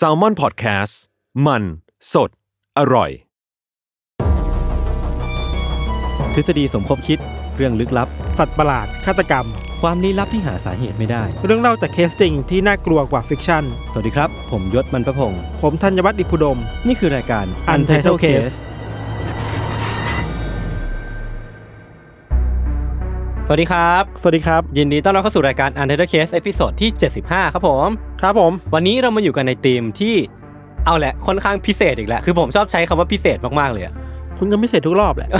Salmon Podcast มัน สด อร่อย ทฤษฎีสมคบคิดเรื่องลึกลับ สัตว์ประหลาดฆาตกรรม ความลี้ลับที่หาสาเหตุไม่ได้ เรื่องเล่าจากเคสจริงที่น่ากลัวกว่า fiction สวัสดีครับ ผมยชญ์ บรรพพงศ์ผมธัญวัฒน์อิพภูดม นี่คือรายการ Untitled Case สวัสดีครับ สวัสดีครับ ยินดีต้อนรับเข้าสู่รายการ Untitled Case episode ที่ 75 ครับผม ครับผม วันนี้เรามาอยู่กันในธีมที่เอาแหละค่อนข้างพิเศษอีกแล้ว คือผมชอบใช้คำว่าพิเศษมาก ๆ เลยอะคุณก็พิเศษทุกรอบแหละ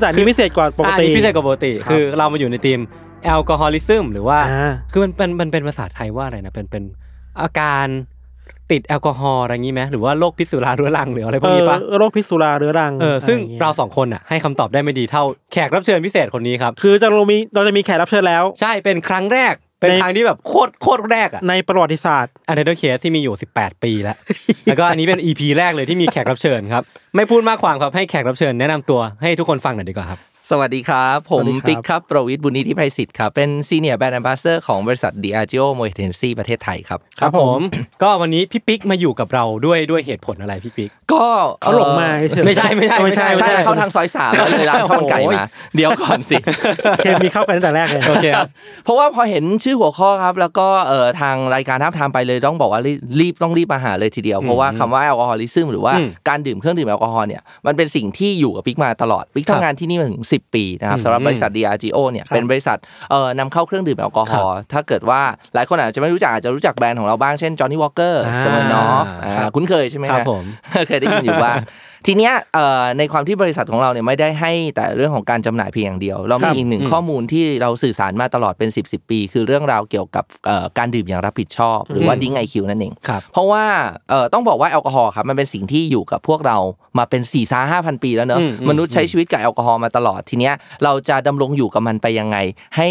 แต่อันนี้พิเศษกว่าปกอะอันตินี้พิเศษกว่าปกติครับคือเรามาอยู่ใน theme alcoholism หรือว่าอ่า คือมันเป็นมันเป็นภาษาไทยว่าอะไรนะเป็นเป็นอาการ ติดแอลกอฮอล์อะไรงี้ไหมหรือว่าโรคพิษสุราเรื้อรังหรืออะไรพวกนี้ปะเออโรคพิษสุราเรื้อรังเออซึ่งะไอย่ยเราสองคนอะให้คำตอบได้ไม่ดีเท่าแขกรับเชิญพิเศษคนนี้ครับคือจะเรามีเราจะมีแขกรับเชิญแล้ว ใช่เป็นครั้งแรกเป็นในครั้งที่แบบโคตรโคตรแรกอะในประวัติศาสตร์ Untitled Case ที่มีอยู่ 18 ปีแล้ว แล้วก็อันนี้เป็น EP แรกเลยที่มีแขกรับเชิญครับ ไม่พูดมากความครับให้แขกรับเชิญแนะนำตัวให้ทุกคนฟังหน่อยดีกว่าครับ สวัสดีครับสวัสดีครับผมปิ๊กครับประวิทย์บุญนิธิภัยศิษฐ์ครับเป็น senior brand ambassador ของบริษัท Diageo m o e t e n c y ประเทศไทยครับ ครับผม ก็วันนี้พี่ปิ๊กมาอยู่กับเราด้วยด้วยเหตุผลอะไรพี่ปิ๊ก ก็เขาหลงมาเฉยไม่ใช่ไม่ใช่ไม่ใช่ใช่เข้าทางซอยสามแล้วเลยร้านข้าวมันไก่โอ้ยมา เดี๋ยวก่อนสิเคมีเข้ากันตั้งแต่แรกเลยโอเคครับเพราะว่าพอเห็นชื่อหัวข้อครับ แล้วก็เอ่อทางรายการทับทามไปเลยต้องบอกว่ารีรีบต้องรีบมาหาเลยทีเดียวเพราะว่าคำว่าแอลกอฮอลิซึมหรือว่าอืมการดื่มเครื่องดื่มแอลกอฮอล์เนี่ยมันเป็นสิ่งที่อยู่กับปิ๊กมาตลอดปิ๊กครับทำงานที่นี่มาถึง10 ปีนะครับอืมสำหรับบริษัท Diageo เนี่ยครับเป็นบริษัทเอ่อนำเข้าเครื่องดื่มแอลกอฮอล์ถ้าเกิดว่าหลายคนอาจจะไม่รู้จักอาจจะรู้จักแบรนด์ของเราบ้างเช่น Johnny Walker อ่า s m i r n o f ครับคุ้นเคยใช่ไหมครับฮะผมเคยได้ยินอยู่บ้าง ทีเนี้ยเอ่อในความที่บริษัทของเราเนี่ยไม่ได้ให้แต่เรื่องของการจำหน่ายเพียงอย่างเดียว เราครัมีบอีกหนึ่งอืมข้อมูลที่เราสื่อสารมาตลอดเป็น 10บสปี คือเรื่องราวเกี่ยวกับเอ่อการดื่มอย่างรับผิดชอบ หรือว่าดิ้งไอคิวนั่นเองครับเพราะว่าเอ่อต้องบอกว่าแอลกอฮอล์ครับมันเป็นสิ่งที่อยู่กับพวกเรามาเป็น4ี่สาห้าพันปีแล้วเนอะอืมอืมมนุษย์ใช้ชีวิตกับแอลกอฮอล์มาตลอดทีเนี้ยเราจะดำรงอยู่กับมันไปยังไง ให้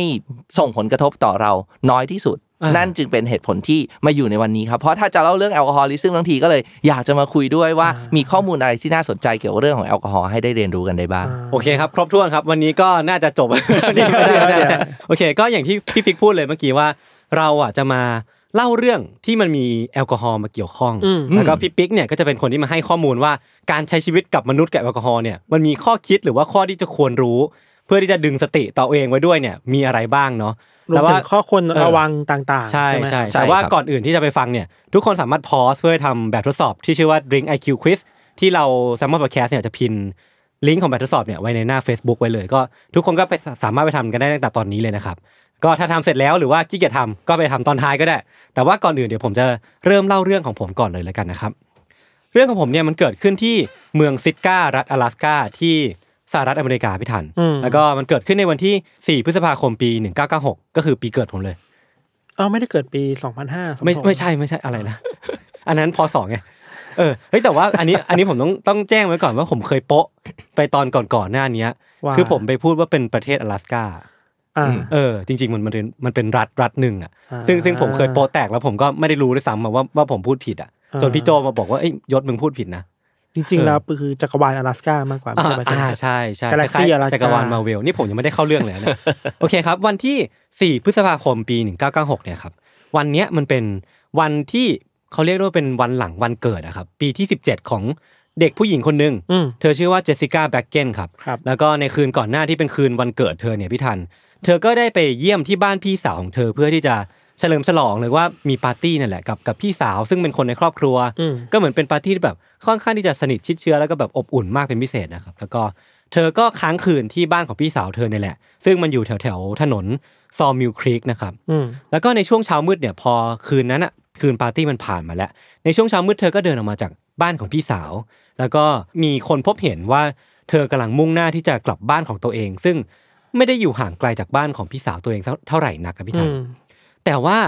ส่งผลกระทบต่อเราน้อยที่สุดอ่า นั่นั่นจึงเป็นเหตุผลที่มาอยู่ในวันนี้ครับเพราะถ้าจะเล่าเรื่อง alcoholism ทั้งทีก็เลยอยากจะมาคุยด้วยว่ามีข้อมูลอะไรที่น่าสนใจเกี่ยวกับเรื่องของแอลกอฮอล์ให้ได้เรียนรู้กันได้บ้างโอเคครับครบถ้วนครับ วันนี้ก็น่าจะจบไม่ได้ไม่ได้ไม่ได้ไม่ได้โอเค ก็อย่างที่พี่ปิ๊กพูดเลยเมื่อกี้ว่า เราอะจะมาเล่าเรื่องที่มันมีแอลกอฮอล์มาเกี่ยวข้องอืมแล้วก็พี่ปิ๊กเนี่ยก็จะเป็นคนที่มาให้ข้อมูลว่าการใช้ชีวิตกับมนุษย์กับแอลกอฮอล์เนี่ยมันมีข้อคิดหรือว่าข้อที่จะควรรู้ เพื่อที่จะดึงสติต่อเองไว้ด้วยเนี่ยมีอะไรบ้างเนาะรวม แต่ถึว่างข้อควรเออระวังต่างๆ ใช่ไหมใช่ใช่แต่ว่าครับก่อนอื่นที่จะไปฟังเนี่ย ทุกคนสามารถพอสเพื่อทำแบบทดสอบที่ชื่อว่า Drink IQ Quiz ที่เรา s ซ m m e r Podcast เนี่ยจะพินลิงก์ของแบบทดสอบเนี่ยไว้ในหน้า Facebook ไว้เลย ก็ทุกคนก็ไปสามารถไปทำกันได้ตั้งแต่ตอนนี้เลยนะครับก็ถ้าทำเสร็จแล้วหรือว่าขี้เกียจทำก็ไปทำตอนท้ายก็ได้ แต่ว่าก่อนอื่นเดี๋ยวผมจะเริ่มเล่าเรื่องของผมก่อนเลยแล้วกันนะครับ เรื่องของผมเนี่ยมันเกิดขึ้นที่เมืองซิดการัฐอลาสกาที่ สหรัฐอเมริกาพี่ทันอืมแล้วก็มันเกิดขึ้นในวันที่ 4 พฤษภาคมปี 1996 ก็คือปีเกิดผมเลยเอ้าไม่ได้เกิดปี 2005ไม่ไม่ใช่ไม่ใช่อะไรนะ อันนั้นพอสองไงเออเฮ้ยแต่ว่าอันนี้อันนี้ผมต้องต้องแจ้งไว้ก่อนว่าผมเคยโปะไปตอนก่อนๆหน้าเนี้ยว่าคือผมไปพูดว่าเป็นประเทศอลาสกาอ่าเออ จริง ๆ มันมันเป็นมันเป็นรัฐรัฐหนึ่งอะอ่าซึ่งซึ่งผมเคยโปะแตกแล้วผมก็ไม่ได้รู้ด้วยซ้ำอะว่าว่าผมพูดผิดอะอ่าจนพี่โจมาบอกว่าเอ้ยยศมึงพูดผิดนะ จริงๆแล้วคือจักรวาลอลาสก้ามากกว่าไม่อ่าใช่ประเทศอ่าใช่ใช่ Galaxy คล้ายๆ Alaska จักรวาลมาเวลนี่ผมยังไม่ได้เข้าเรื่องเลยนะโอเคครับ วันที่ 4 พฤษภาคมปี 1996เนี่ยครับวันเนี้ยมันเป็นวันที่เขาเรียกได้ว่าเป็นวันหลังวันเกิดอะครับปีที่ 17 ของเด็กผู้หญิงคนหนึ่งอืมเธอชื่อว่าเจสสิก้าแบ็กเกนครับครับแล้วก็ในคืนก่อนหน้าที่เป็นคืนวันเกิดเธอเนี่ยพี่ทัน เธอก็ได้ไปเยี่ยมที่บ้านพี่สาวของเธอเพื่อที่จะ เฉลิมฉลองหรือว่ามีปาร์ตี้นั่นแหละกับกับพี่สาว ซึ่งเป็นคนในครอบครัวอืมก็เหมือนเป็นปาร์ตี้ที่แบบค่อนข้างที่จะสนิทชิดเชื้อแล้วก็แบบอบอุ่นมากเป็นพิเศษนะครับ แล้วก็เธอก็ค้างคืนที่บ้านของพี่สาวเธอเนี่ยแหละ ซึ่งมันอยู่แถวแถวๆถนนซอมิลครีกนะครับอืมแล้วก็ในช่วงเช้ามืดเนี่ยพอคืนนั้นอะคืนปาร์ตี้มันผ่านมาแล้ว ในช่วงเช้ามืดเธอก็เดินออกมาจากบ้านของพี่สาว แล้วก็มีคนพบเห็นว่าเธอกำลังมุ่งหน้าที่จะกลับบ้านของตัวเอง ซึ่งไม่ได้อยู่ห่างไกลจากบ้านของพี่สาวตัวเองเท่าไหร่นักครับพี่อืทันม แต่ว่า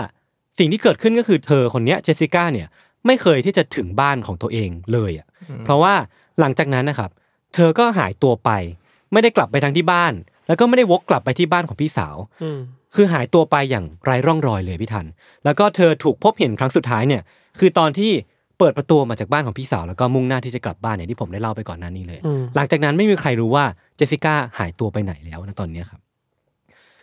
สิ่งที่เกิดขึ้นก็คือเธอคนเนี้ยเจสสิก้าเนี่ยไม่เคยที่จะถึงบ้านของตัวเองเลยอะเพราะว่าหลังจากนั้นนะครับ เธอก็หายตัวไป ไม่ได้กลับไปทางที่บ้าน แล้วก็ไม่ได้วกกลับไปที่บ้านของพี่สาวอืมคือหายตัวไปอย่างไร้ร่องรอยเลยพี่ทัน แล้วก็เธอถูกพบเห็นครั้งสุดท้ายเนี่ย คือตอนที่เปิดประตูมาจากบ้านของพี่สาว แล้วก็มุ่งหน้าที่จะกลับบ้านเนี่ยที่ผมได้เล่าไปก่อนหน้านี้เลยอืมหลังจากนั้นไม่มีใครรู้ว่าเจสสิก้าหายตัวไปไหนแล้วนะตอนเนี้ยครับ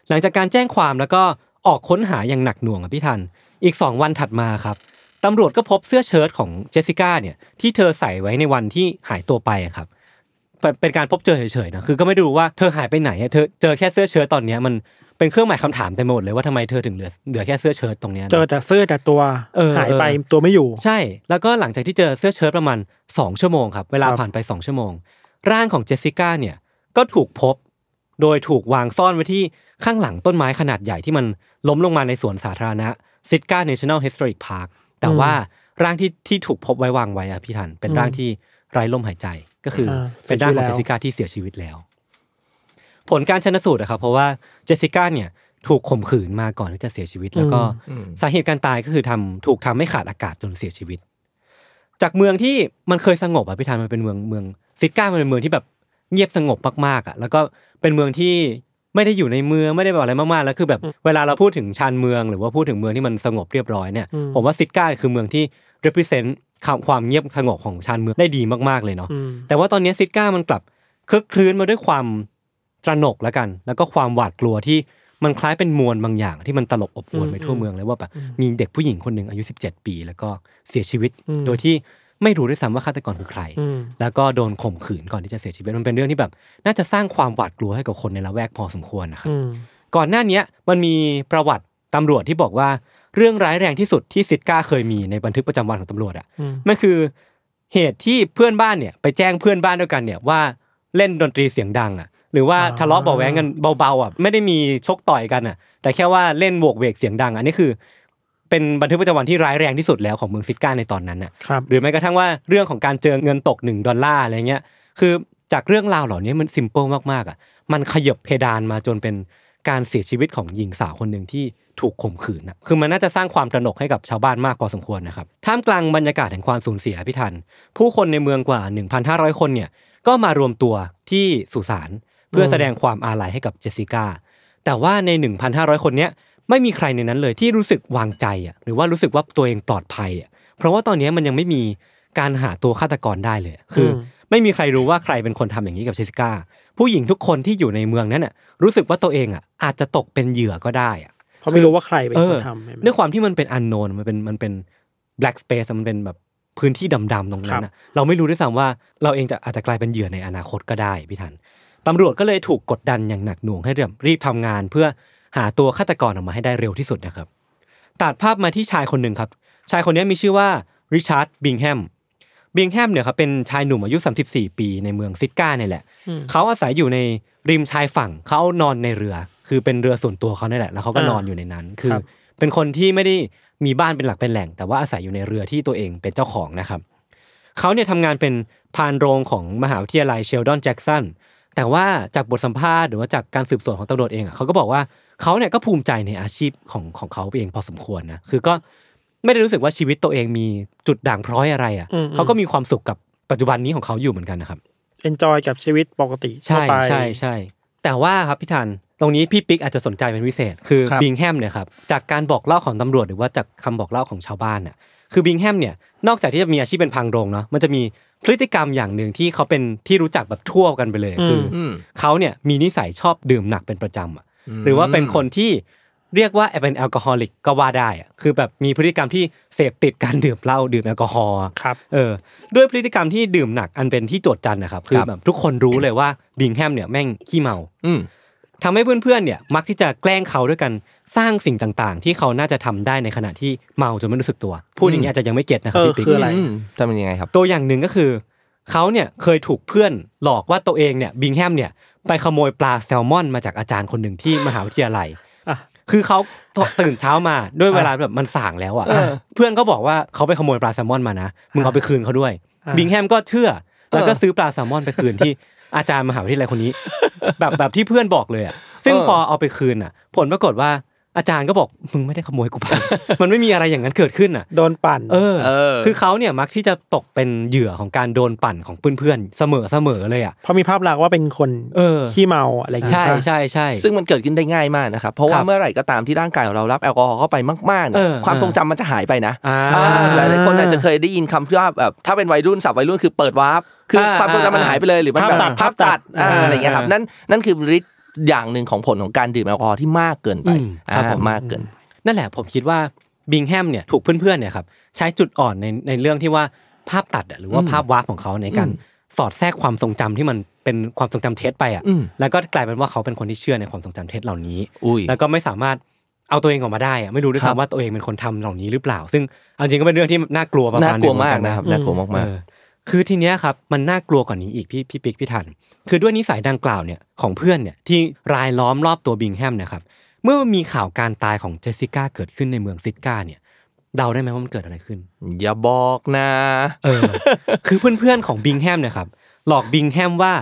หลังจากการแจ้งความแล้วก็ ออกค้นหาอย่างหนักหน่วงอะพี่ทัน อีกสองวันถัดมาครับตำรวจก็พบเสื้อเชิ้ตของเจสสิก้าเนี่ยที่เธอใส่ไว้ในวันที่หายตัวไปอะครับเป็นเป็นการพบเจอเฉยๆนะคือก็ไม่ได้รู้ว่าเธอหายไปไหนอะเธอเจอแค่เสื้อเชิ้ตตอนเนี้ยมันเป็นเครื่องหมายคำถามเต็มไปหมดเลยว่าทำไมเธอถึงเหลือเหลือแค่เสื้อเชิ้ตตรงเนี้ยนะเจอแต่เสื้อแต่ตัวเออหายไปเออตัวไม่อยู่ ใช่ แล้วก็หลังจากที่เจอเสื้อเชิ้ตประมาณ 2 ชั่วโมงครับเวลาครับผ่านไป 2 ชั่วโมง ร่างของเจสสิก้าเนี่ยก็ถูกพบ โดยถูกวางซ่อนไว้ที่ ข้างหลังต้นไม้ขนาดใหญ่ที่มันล้มลงมาในสวนสาธารณะซิตกา National Historic Park แต่ว่าร่างที่ที่ถูกพบไว้วางไว้อะพี่ทัน เป็นร่างที่ไร้ลมหายใจก็คืออาเป็นร่างของเสีเจยสชีวิสิตแล้วก้าที่เสียชีวิตแล้ว ผลการชนสูตรอะครับเพราะว่าเจสสิก้าเนี่ยถูกข่มขืนมาก่อนที่จะเสียชีวิต แล้วก็อืมสาเหตุการตายก็คือทำถูกทำให้ขาดอากาศจนเสียชีวิต จากเมืองที่มันเคยสงบอะพี่ธานมันเป็นเมืองเมืองซิก้ามันเป็นเมืองที่แบบเงียบสงบมากๆอะแล้วก็เป็นเมืองที่ ไม่ได้อยู่ในเมืองไม่ได้แบบอะไรมากๆแล้วคือแบบเวลาเราพูดถึงชานเมือง หรือว่าพูดถึงเมืองที่มันสงบเรียบร้อยเนี่ยอืมผมว่าซิก้าคือเมืองที่ represent ความความเงียบสงบของชานเมืองได้ดีมากๆเลยเนาะอืมแต่ว่าตอนนี้ซิก้ามันกลับคึกคลื้นมาด้วยความตระหนกแล้วกัน แล้วก็ความหวาดกลัวที่มันคล้ายเป็นมวลบางอย่างที่มันตลบอบอวนไปทั่วเมืองเลยว่าแบบมีเด็กผู้หญิงคนหนึ่งอายุ 17 ปี แล้วก็เสียชีวิตอืมโดยที่ ไม่รู้ด้วยซ้ำว่าฆาตกรคือใครอืมแล้วก็โดนข่มขืนก่อนที่จะเสียชีวิตมันเป็นเรื่องที่แบบ น่าจะสร้างความหวาดกลัวให้กับคนในละแวกพอสมควรนะครับอืมก่อนหน้าเนี้ยมันมีประวัติตำรวจที่บอกว่าเรื่องร้ายแรงที่สุดที่ซิดก้าเคยมีในบันทึกประจำวันของตำรวจอะอืมมันคือเหตุที่เพื่อนบ้านเนี่ย ไปแจ้งเพื่อนบ้านด้วยกันเนี่ยว่าเล่นดนตรีเสียงดังอะ หรือว่าอ่าทะเลาะเบาะแว้งกันเบาๆอะไม่ได้มีชกต่อยกันอะ แต่แค่ว่าเล่นโวกเวกเสียงดัง อันนี้คือ เป็นบันทึกประจำวันที่ร้ายแรงที่สุดแล้วของเมืองซิดก้าในตอนนั้นอะครับหรือแม้กระทั่งว่าเรื่องของการเจอเงินตกหนึ่งดอลลาร์อะไรเงี้ยคือจากเรื่องราวเหล่านี้มันซิมเปิลมากๆอะมันขยบเพดานมาจนเป็นการเสียชีวิตของหญิงสาวคนหนึ่งที่ถูกข่มขืนนะคือมันน่าจะสร้างความตระหนกให้กับชาวบ้านมากพอสมควรนะครับ ท่ามกลางบรรยากาศแห่งความสูญเสียพี่ทัน ผู้คนในเมืองกว่า 1,500 คนเนี่ยก็มารวมตัวที่สุสานเพื่อแสดงความอาลัยให้กับเจสสิก้า แต่ว่าใน 1,500 คนเนี้ย ไม่มีใครในนั้นเลยที่รู้สึกวางใจอะหรือว่ารู้สึกว่าตัวเองปลอดภัยอะเพราะว่าตอนนี้มันยังไม่มีการหาตัวฆาตกรได้เลย คืออมไม่มีใครรู้ว่าใครเป็นคนทำอย่างนี้กับเจสสิก้าผู้หญิงทุกคนที่อยู่ในเมืองนั้นอะรู้สึกว่าตัวเองอะอาจจะตกเป็นเหยื่อก็ได้อะเพราะไม่รู้ว่าใครเป็นเอคอนทำใช่ไหมด้วยความที่มันเป็นอันโนนมันเป็นมันเป็น black space อะมันเป็นแบบพื้นที่ดำๆตรงนั้นอะเราไม่รู้ด้วยซ้ำว่าเราเองจะอาจจะกลายเป็นเหยื่อในอนาคตก็ได้พี่ทันตำรวจก็เลยถูกกดดันอย่างหนักหน่วงให้รีบรีบทำงานเพื่อ หาตัวฆาตกรออกมาให้ได้เร็วที่สุดนะครับ ตัดภาพมาที่ชายคนหนึ่งครับ ชายคนนี้มีชื่อว่าริชาร์ดบิงแฮมบิงแฮมเนี่ยครับเป็นชายหนุ่มอายุ 34 ปีในเมืองซิดก้าเนี่ยแหละ เขาอาศัยอยู่ในริมชายฝั่งเขานอนในเรือ คือเป็นเรือส่วนตัวเขาเนี่ยแหละ แล้วเขาก็นอนอยู่ในนั้น คือครับเป็นคนที่ไม่ได้มีบ้านเป็นหลักเป็นแหล่ง แต่ว่าอาศัยอยู่ในเรือที่ตัวเองเป็นเจ้าของนะครับเขาเนี่ยทำงานเป็นภารโรงของมหาวิทยาลัยเชลดอนแจ็กสันแต่ว่าจากบทสัมภาษณ์หรือว่าจากการสืบสวนของตำรวจเองอะเขาก็บอกว่า เขาเนี่ยก็ภูมิใจในอาชีพของของเขาเองพอสมควรนะคือก็ไม่ได้รู้สึกว่าชีวิตตัวเองมีจุดด่างพร้อยอะไรอะอืมเขาก็มีความสุขกับปัจจุบันนี้ของเขาอยู่เหมือนกันนะครับ enjoy กับชีวิตปกติทั่วใช่ไปใช่ใช่แต่ว่าครับพี่ทันตรงนี้พี่ปิ๊กอาจจะสนใจเป็นพิเศษ คือครับบิงแฮมเนี่ยครับจากการบอกเล่าของตำรวจหรือว่าจากคำบอกเล่าของชาวบ้านน่ะคือบิงแฮมเนี่ยนอกจากที่จะมีอาชีพเป็นภารโรงเนาะมันจะมีพฤติกรรมอย่างหนึ่งที่เขาเป็นที่รู้จักแบบทั่วกันไปเลยคืออืมเขาเนี่ยมีนิสัยชอบดื่มหนักเป็นประจำอะ หรือว่าเป็นคนที่เรียกว่าเป็น alcoholic ก็ว่าได้อะคือแบบมีพฤติกรรมที่เสพติดการดื่มเหล้าดื่มแอลกอฮอล์ครับเออด้วยพฤติกรรมที่ดื่มหนักอันเป็นที่โจทย์จันนะครับคือครับแบบทุกคนรู้เลยว่าบิงแฮมเนี่ยแม่งขี้เมาอืมทำให้เพื่อนๆเนี่ยมักที่จะแกล้งเขาด้วยกันสร้างสิ่งต่างๆ ที่เขาน่าจะทำได้ในขณะที่เมาจนไม่รู้สึกตัว พูดอย่างนี้อาจจะยังไม่เก็ตนะครับเออพี่ปิ๊กคืออะไรมทำเป็นยังไงครับ ตัวอย่างหนึ่งก็คือเขาเนี่ยเคยถูกเพื่อนหลอกว่าตัวเองเนี่ยบิงแฮมเนี่ย ไปขโมยปลาแซลมอนมาจากอาจารย์คนหนึ่งที่มหาวิทยาลัยอะคือเขาตื่นเช้ามาด้วยเวลาแบบมันส่างแล้วอะเพื่อนก็บอกว่าเขาไปขโมยปลาแซลมอนมานะมึงเอาไปคืนเขาด้วยอ่าบิงแฮมก็เชื่อ แล้วก็เออซื้อปลาแซลมอนไปคืนที่อาจารย์มหาวิทยาลัยคนนี้ แบบแบบที่เพื่อนบอกเลยอะซึ่งเออพอเอาไปคืนอะ ผลปรากฏว่า อาจารย์ก็บอกมึงไม่ได้ขโมยกูไปมันไม่มีอะไรอย่างนั้นเกิดขึ้นอะ โดนปั่นเออเออ คือเขาเนี่ยมักที่จะตกเป็นเหยื่อของการโดนปั่นของเพื่อนๆเสมอเสมอเลยอะเพราะมีภาพลักษณ์ว่าเป็นคนเออขี้เมาอะไรอย่างเงี้ใช่ยป่ะใช่ใช่ซึ่งมันเกิดขึ้นได้ง่ายมากนะครับ เพราะคว่ารับเมื่อไหร่ก็ตามที่ร่างกายของเรารับแอลกอฮอล์เข้าไปมากๆเนี่ยเออความทรงจำมันจะหายไปนะอ่าอ่าหลายๆคนอาจจะเคยได้ยินคำที่ว่าแบบถ้าเป็นวัยรุ่นศัพท์วัยรุ่นคือเปิด warp คืออาความทรงจำมันหายไปเลยหรือมันแบบภาพตัดภาพตัดภาพตัดอ่าอะไรอย่างเงี้ยครับอ่านั่นนั่นคือฤทธิ์ อย่างหนึ่งของผลของการดื่มแอลกอฮอล์ที่มากเกินไปอืมครับอ่าผมมากเกิน นั่นแหละผมคิดว่าบิงแฮมเนี่ยถูกเพื่อนๆเนี่ยครับใช้จุดอ่อนในในเรื่องที่ว่าภาพตัดอะหรือว่าอืมภาพ warp ของเขาในการอืมสอดแทรกความทรงจำที่มันเป็นความทรงจำเท็จไปอะอืมแล้วก็กลายเป็นว่าเขาเป็นคนที่เชื่อในความทรงจำเท็จเหล่านี้อุ้ยแล้วก็ไม่สามารถเอาตัวเองออกมาได้อะไม่รู้ด้วยครับซ้ำว่าตัวเองเป็นคนทำเหล่านี้หรือเปล่า ซึ่งเอาจริงก็เป็นเรื่องที่น่ากลัวประน่ามาณหกลันึ่วงเหมือมากนกันนะนะครับน่ากลัวมากเออคือทีเนี้ยครับมันน่ากลัวกว่านี้อีกพี่พี่ปิ๊กพี่ทัน คือด้วยนิสัยดังกล่าวเนี่ยของเพื่อนเนี่ยที่รายล้อมรอบตัวบิงแฮมเนะครับเมื่อมีข่าวการตายของเจสสิก้าเกิดขึ้นในเมืองซิก้าเนี่ยเดาได้ไหมว่ามันเกิดอะไรขึ้นๆอย่าบอกนะเออคือเพื่อนๆของบิงแฮมเนี่ยครับหลอกบิงแฮมว่า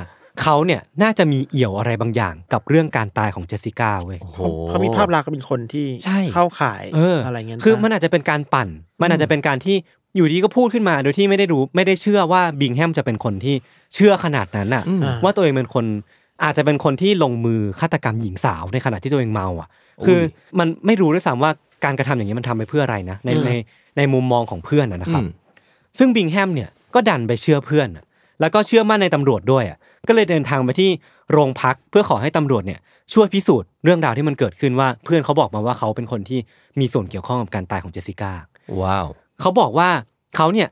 เขาเนี่ยน่าจะมีเอี่ยวอะไรบางอย่างกับเรื่องการตายของเจสสิก้าเว้ยโอ้โหเขามีภาพลักษณ์เป็นคนที่ใช่เข้าข่ายเออออะไรเงี้ยคือมันอาจจะเป็นการปั่น มันอาจจะเป็นการที่ อยู่ดีก็พูดขึ้นมาโดยที่ไม่ได้รู้ไม่ได้เชื่อว่าบิงแฮมจะเป็นคนที่เชื่อขนาดนั้นน่ะอืมว่าตัวเองเป็นคนอาจจะเป็นคนที่ลงมือฆาตกรรมหญิงสาวในขณะที่ตัวเองเมาอะ คือมันไม่รู้ด้วยซ้ำว่าการกระทำอย่างนี้มันทำไปเพื่ออะไรนะในในในมุมมองของเพื่อนนะนะครับอืมซึ่งบิงแฮมเนี่ยก็ดันไปเชื่อเพื่อนน่ะแล้วก็เชื่อมั่นในตำรวจด้วยอะก็เลยเดินทางไปที่โรงพักเพื่อขอให้ตำรวจเนี่ยช่วยพิสูจน์เรื่องราวที่มันเกิดขึ้นว่าเพื่อนเขาบอกมาว่าเขาเป็นคนที่มีส่วนเกี่ยวข้องกับการตายของเจสสิก้าว้าว เขาบอกว่าเขาเนี่ย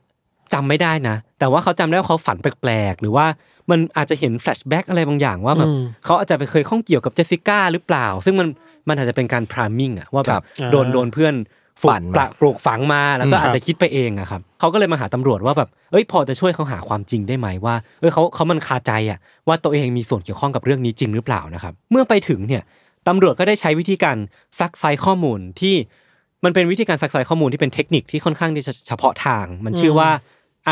จำไม่ได้นะ แต่ว่าเขาจำได้ว่าเขาฝันแปลกๆ หรือว่ามันอาจจะเห็น flashback อะไรบางอย่างว่าแบบอืมเขาอาจจะไปเคยข้องเกี่ยวกับเจสสิก้าหรือเปล่า ซึ่งมันมันอาจจะเป็นการ priming อะว่าแบครับบโดนโดนเพื่อนฝึปั่กนมาปละปลูกฝังมาแล้วก็อืมอาจจะคิดไปเองอะครับเขาก็เลยมาหาตำรวจว่าแบบเอ้ยพอจะช่วยเขาหาความจริงได้ไหมว่าเออเขาเขามันคาใจอะว่าตัวเองมีส่วนเกี่ยวข้องกับเรื่องนี้จริงหรือเปล่านะครับ เมื่อไปถึงเนี่ยตำรวจก็ได้ใช้วิธีการซักไซข้อมูลที่ มันเป็นวิธีการซักไซข้อมูลที่เป็นเทคนิคที่ค่อนข้างที่จะเฉพาะทาง มันชื่อว่า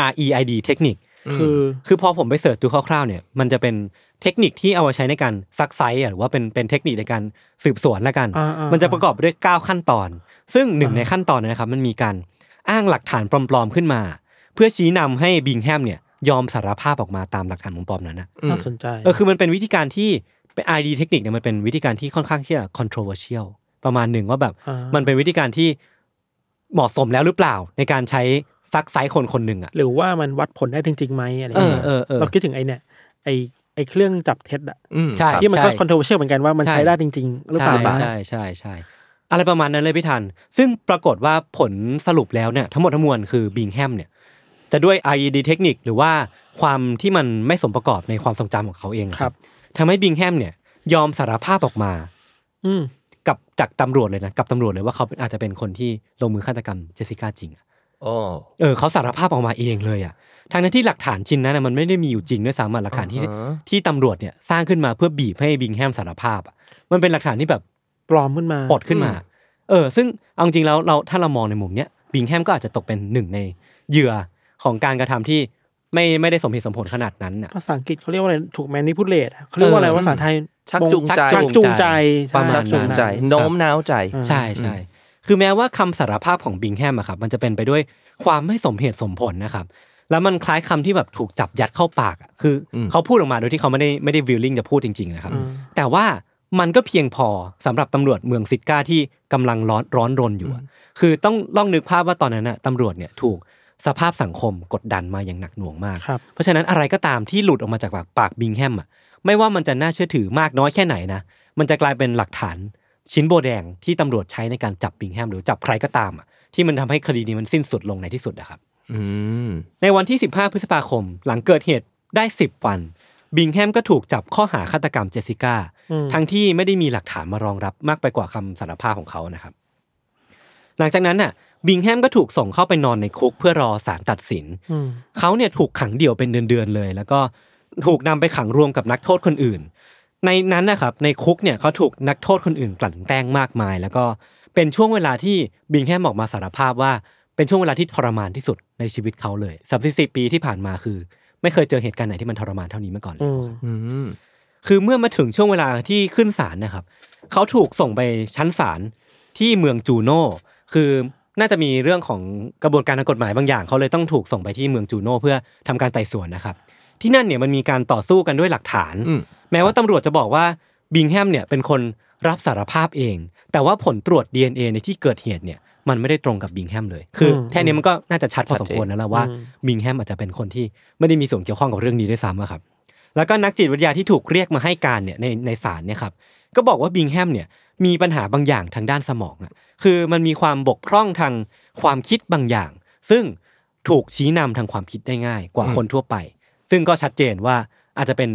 REID เทคนิคคือคือพอผมไปเสิร์ชดูคร่าวๆเนี่ยมันจะเป็นเทคนิคที่เอามาใช้ในการซักไซ้อะหรือว่าเป็นเป็นเทคนิคในการสืบสวนละกันอ่าๆมันจะประกอบไปด้วย 9 ขั้นตอน ซึ่งหนึ่งในขั้นตอนเนยนะครับ มันมีการอ้างหลักฐานปลอมๆขึ้นมา เพื่อชี้นำให้บิงแฮมเนี่ยยอมสารภาพออกมาตามหลักฐานปลอมๆนั้นนะน่าสนใจเออคือมันเป็นวิธีการที่เป็น ID เทคนิคเนี่ยมันเป็นวิธีการที่ค่อนข้างที่จะ controversial ประมาณหนึ่งว่าแบบอ่ามัมันเป็นวิธีการที่เหมาะสมแล้วหรือเปล่า ในการใช้ซักไซ้คนคนหนึ่งอะหรือว่ามันวัดผลได้จริงๆไหมอะไรเออเงี้ยเออเออเราคิดถึงไอ้เนี่ยไอ้ไอ้เครื่องจับเท็จอะอืมใช่ครับที่มันก็ใช่ controversial เหมือนกันว่ามันใช่ใช้ได้จริงๆหรือเปล่าใช่ใช่ใช่ใช่อะไรประมาณนั้นเลยพี่ทัน ซึ่งปรากฏว่าผลสรุปแล้วเนี่ยทั้งหมดทั้งมวลคือบิงแฮมเนี่ยจะด้วย IED เทคนิคหรือว่าความที่มันไม่สมประกอบในความทรงจำของเขาเองอะครับทำให้บิงแฮมเนี่ย ยอมสารภาพออกมา อืม กับจากตำรวจเลยนะกับตำรวจเลยว่าเขาเป็นอาจจะเป็นคนที่ลงมือฆาตกรรมเจสสิก้าจริงอะโอ้เออเขาสารภาพออกมาเองเลยอะทางนั้นที่หลักฐานชิ้นนั้นนะมันไม่ได้มีอยู่จริงด้วยซ้ำอะหลักฐานที่อ่าฮะที่ตำรวจเนี่ยสร้างขึ้นมาเพื่อบีบให้บิงแฮมสารภาพอะมันเป็นหลักฐานที่แบบปลอมขึ้นมาปลดขึ้นมา เออ ซึ่งเอาจริงๆแล้วเราถ้าเรามองในมุมเนี้ยบิงแฮมก็อาจจะตกเป็นหนึ่งในเหยื่อของการกระทำที่ ไม่ไม่ได้สมเหตุสมผลขนาดนั้นน่ะภาษาอังกฤษเขาเรียกว่าอะไรถูกแมนิพูเลตเขาเรียกว่าอะไรเออภาษาไทยชักจูงใจชักจูงใจประมาณชักจูงใจช่โน้มน้าวใจอืมใช่ใช่คือแม้ว่าคำสารภาพของบิงแฮมอะครับมันจะเป็นไปด้วยความไม่สมเหตุสมผลนะครับ แล้วมันคล้ายคำที่แบบถูกจับยัดเข้าปากอะคืออมเขาพูดออกมาโดยที่เขาไม่ได้ไม่ได้วิลลิ่งจะพูดจริงๆนะครับอืมแต่ว่ามันก็เพียงพอสำหรับตำรวจเมืองซิก้าที่กำลังร้อนร้อนรนอยู่อะคือต้องลองนึกภาพว่าตอนนั้นน่ะตำรวจเนี่ยถูก สภาพสังคมกดดันมาอย่างหนักหน่วงมากครับเพราะฉะนั้นอะไรก็ตามที่หลุดออกมาจากปากปากบิงแฮมอะไม่ว่ามันจะน่าเชื่อถือมากน้อยแค่ไหนนะมันจะกลายเป็นหลักฐานชิ้นโบแดงที่ตำรวจใช้ในการจับบิงแฮมหรือจับใครก็ตามอะที่มันทำให้คดีนี้มันสิ้นสุดลงในที่สุดนะครับอืมในวันที่ 15 พฤษภาคม หลังเกิดเหตุได้ 10 วัน บิงแฮมก็ถูกจับข้อหาฆาตกรรมเจสสิก้าอืมทั้งที่ไม่ได้มีหลักฐานมารองรับมากไปกว่าคำสารภาพของเขานะครับ หลังจากนั้นน่ะ บิงแฮมก็ถูกส่งเข้าไปนอนในคุกเพื่อรอศาลตัดสินอืมเขาเนี่ยถูกขังเดี่ยวเป็นเดือนๆเลย แล้วก็ถูกนำไปขังรวมกับนักโทษคนอื่น ในนั้นนะครับในคุกเนี่ยเขาถูกนักโทษคนอื่น กลั่นแกล้งมากมาย แล้วก็เป็นช่วงเวลาที่บิงแฮมออกมาสารภาพว่าเป็นช่วงเวลาที่ทรมานที่สุดในชีวิตเขาเลยสามสิบสี่ปีที่ผ่านมาคือ ไม่เคยเจอเหตุการณ์ไหนที่มันทรมานเท่านี้มาก่อนเลอืยมอืมคือเมื่อมาถึงช่วงเวลาที่ขึ้นศาลนะครับ เขาถูกส่งไปชั้นศาลที่เมืองจูโน่คือ น่าจะมีเรื่องของกระบวนการทางกฎหมายบางอย่างเขาเลยต้องถูกส่งไปที่เมืองจูโน่เพื่อทำการไต่สวนนะครับ ที่นั่นเนี่ยมันมีการต่อสู้กันด้วยหลักฐานอืมแม้ว่าตำรวจจะบอกว่าบิงแฮมเนี่ยเป็นคนรับสารภาพเอง แต่ว่าผลตรวจ DNA ในที่เกิดเหตุเนี่ยมันไม่ได้ตรงกับบิงแฮมเลย คืออมแค่นี้มันก็น่าจะชัดพอสมควรแล้วล่ะว่าอืมบิงแฮมอาจจะเป็นคนที่ไม่ได้มีส่วนเกี่ยวข้องกับเรื่องนี้ด้วยซ้ำอะครับ แล้วก็นักจิตวิทยาที่ถูกเรียกมาให้การเนี่ยในในศาลเนี่ยครับ ก็บอกว่าบิงแฮมเนี่ย มีปัญหาบางอย่างทางด้านสมองอะคือมันมีความบกพร่องทางความคิดบางอย่าง ซึ่งถูกชี้นำทางความคิดได้ง่าย กว่าคนทั่วไป ซึ่งก็ชัดเจนว่าอาจจะเป็น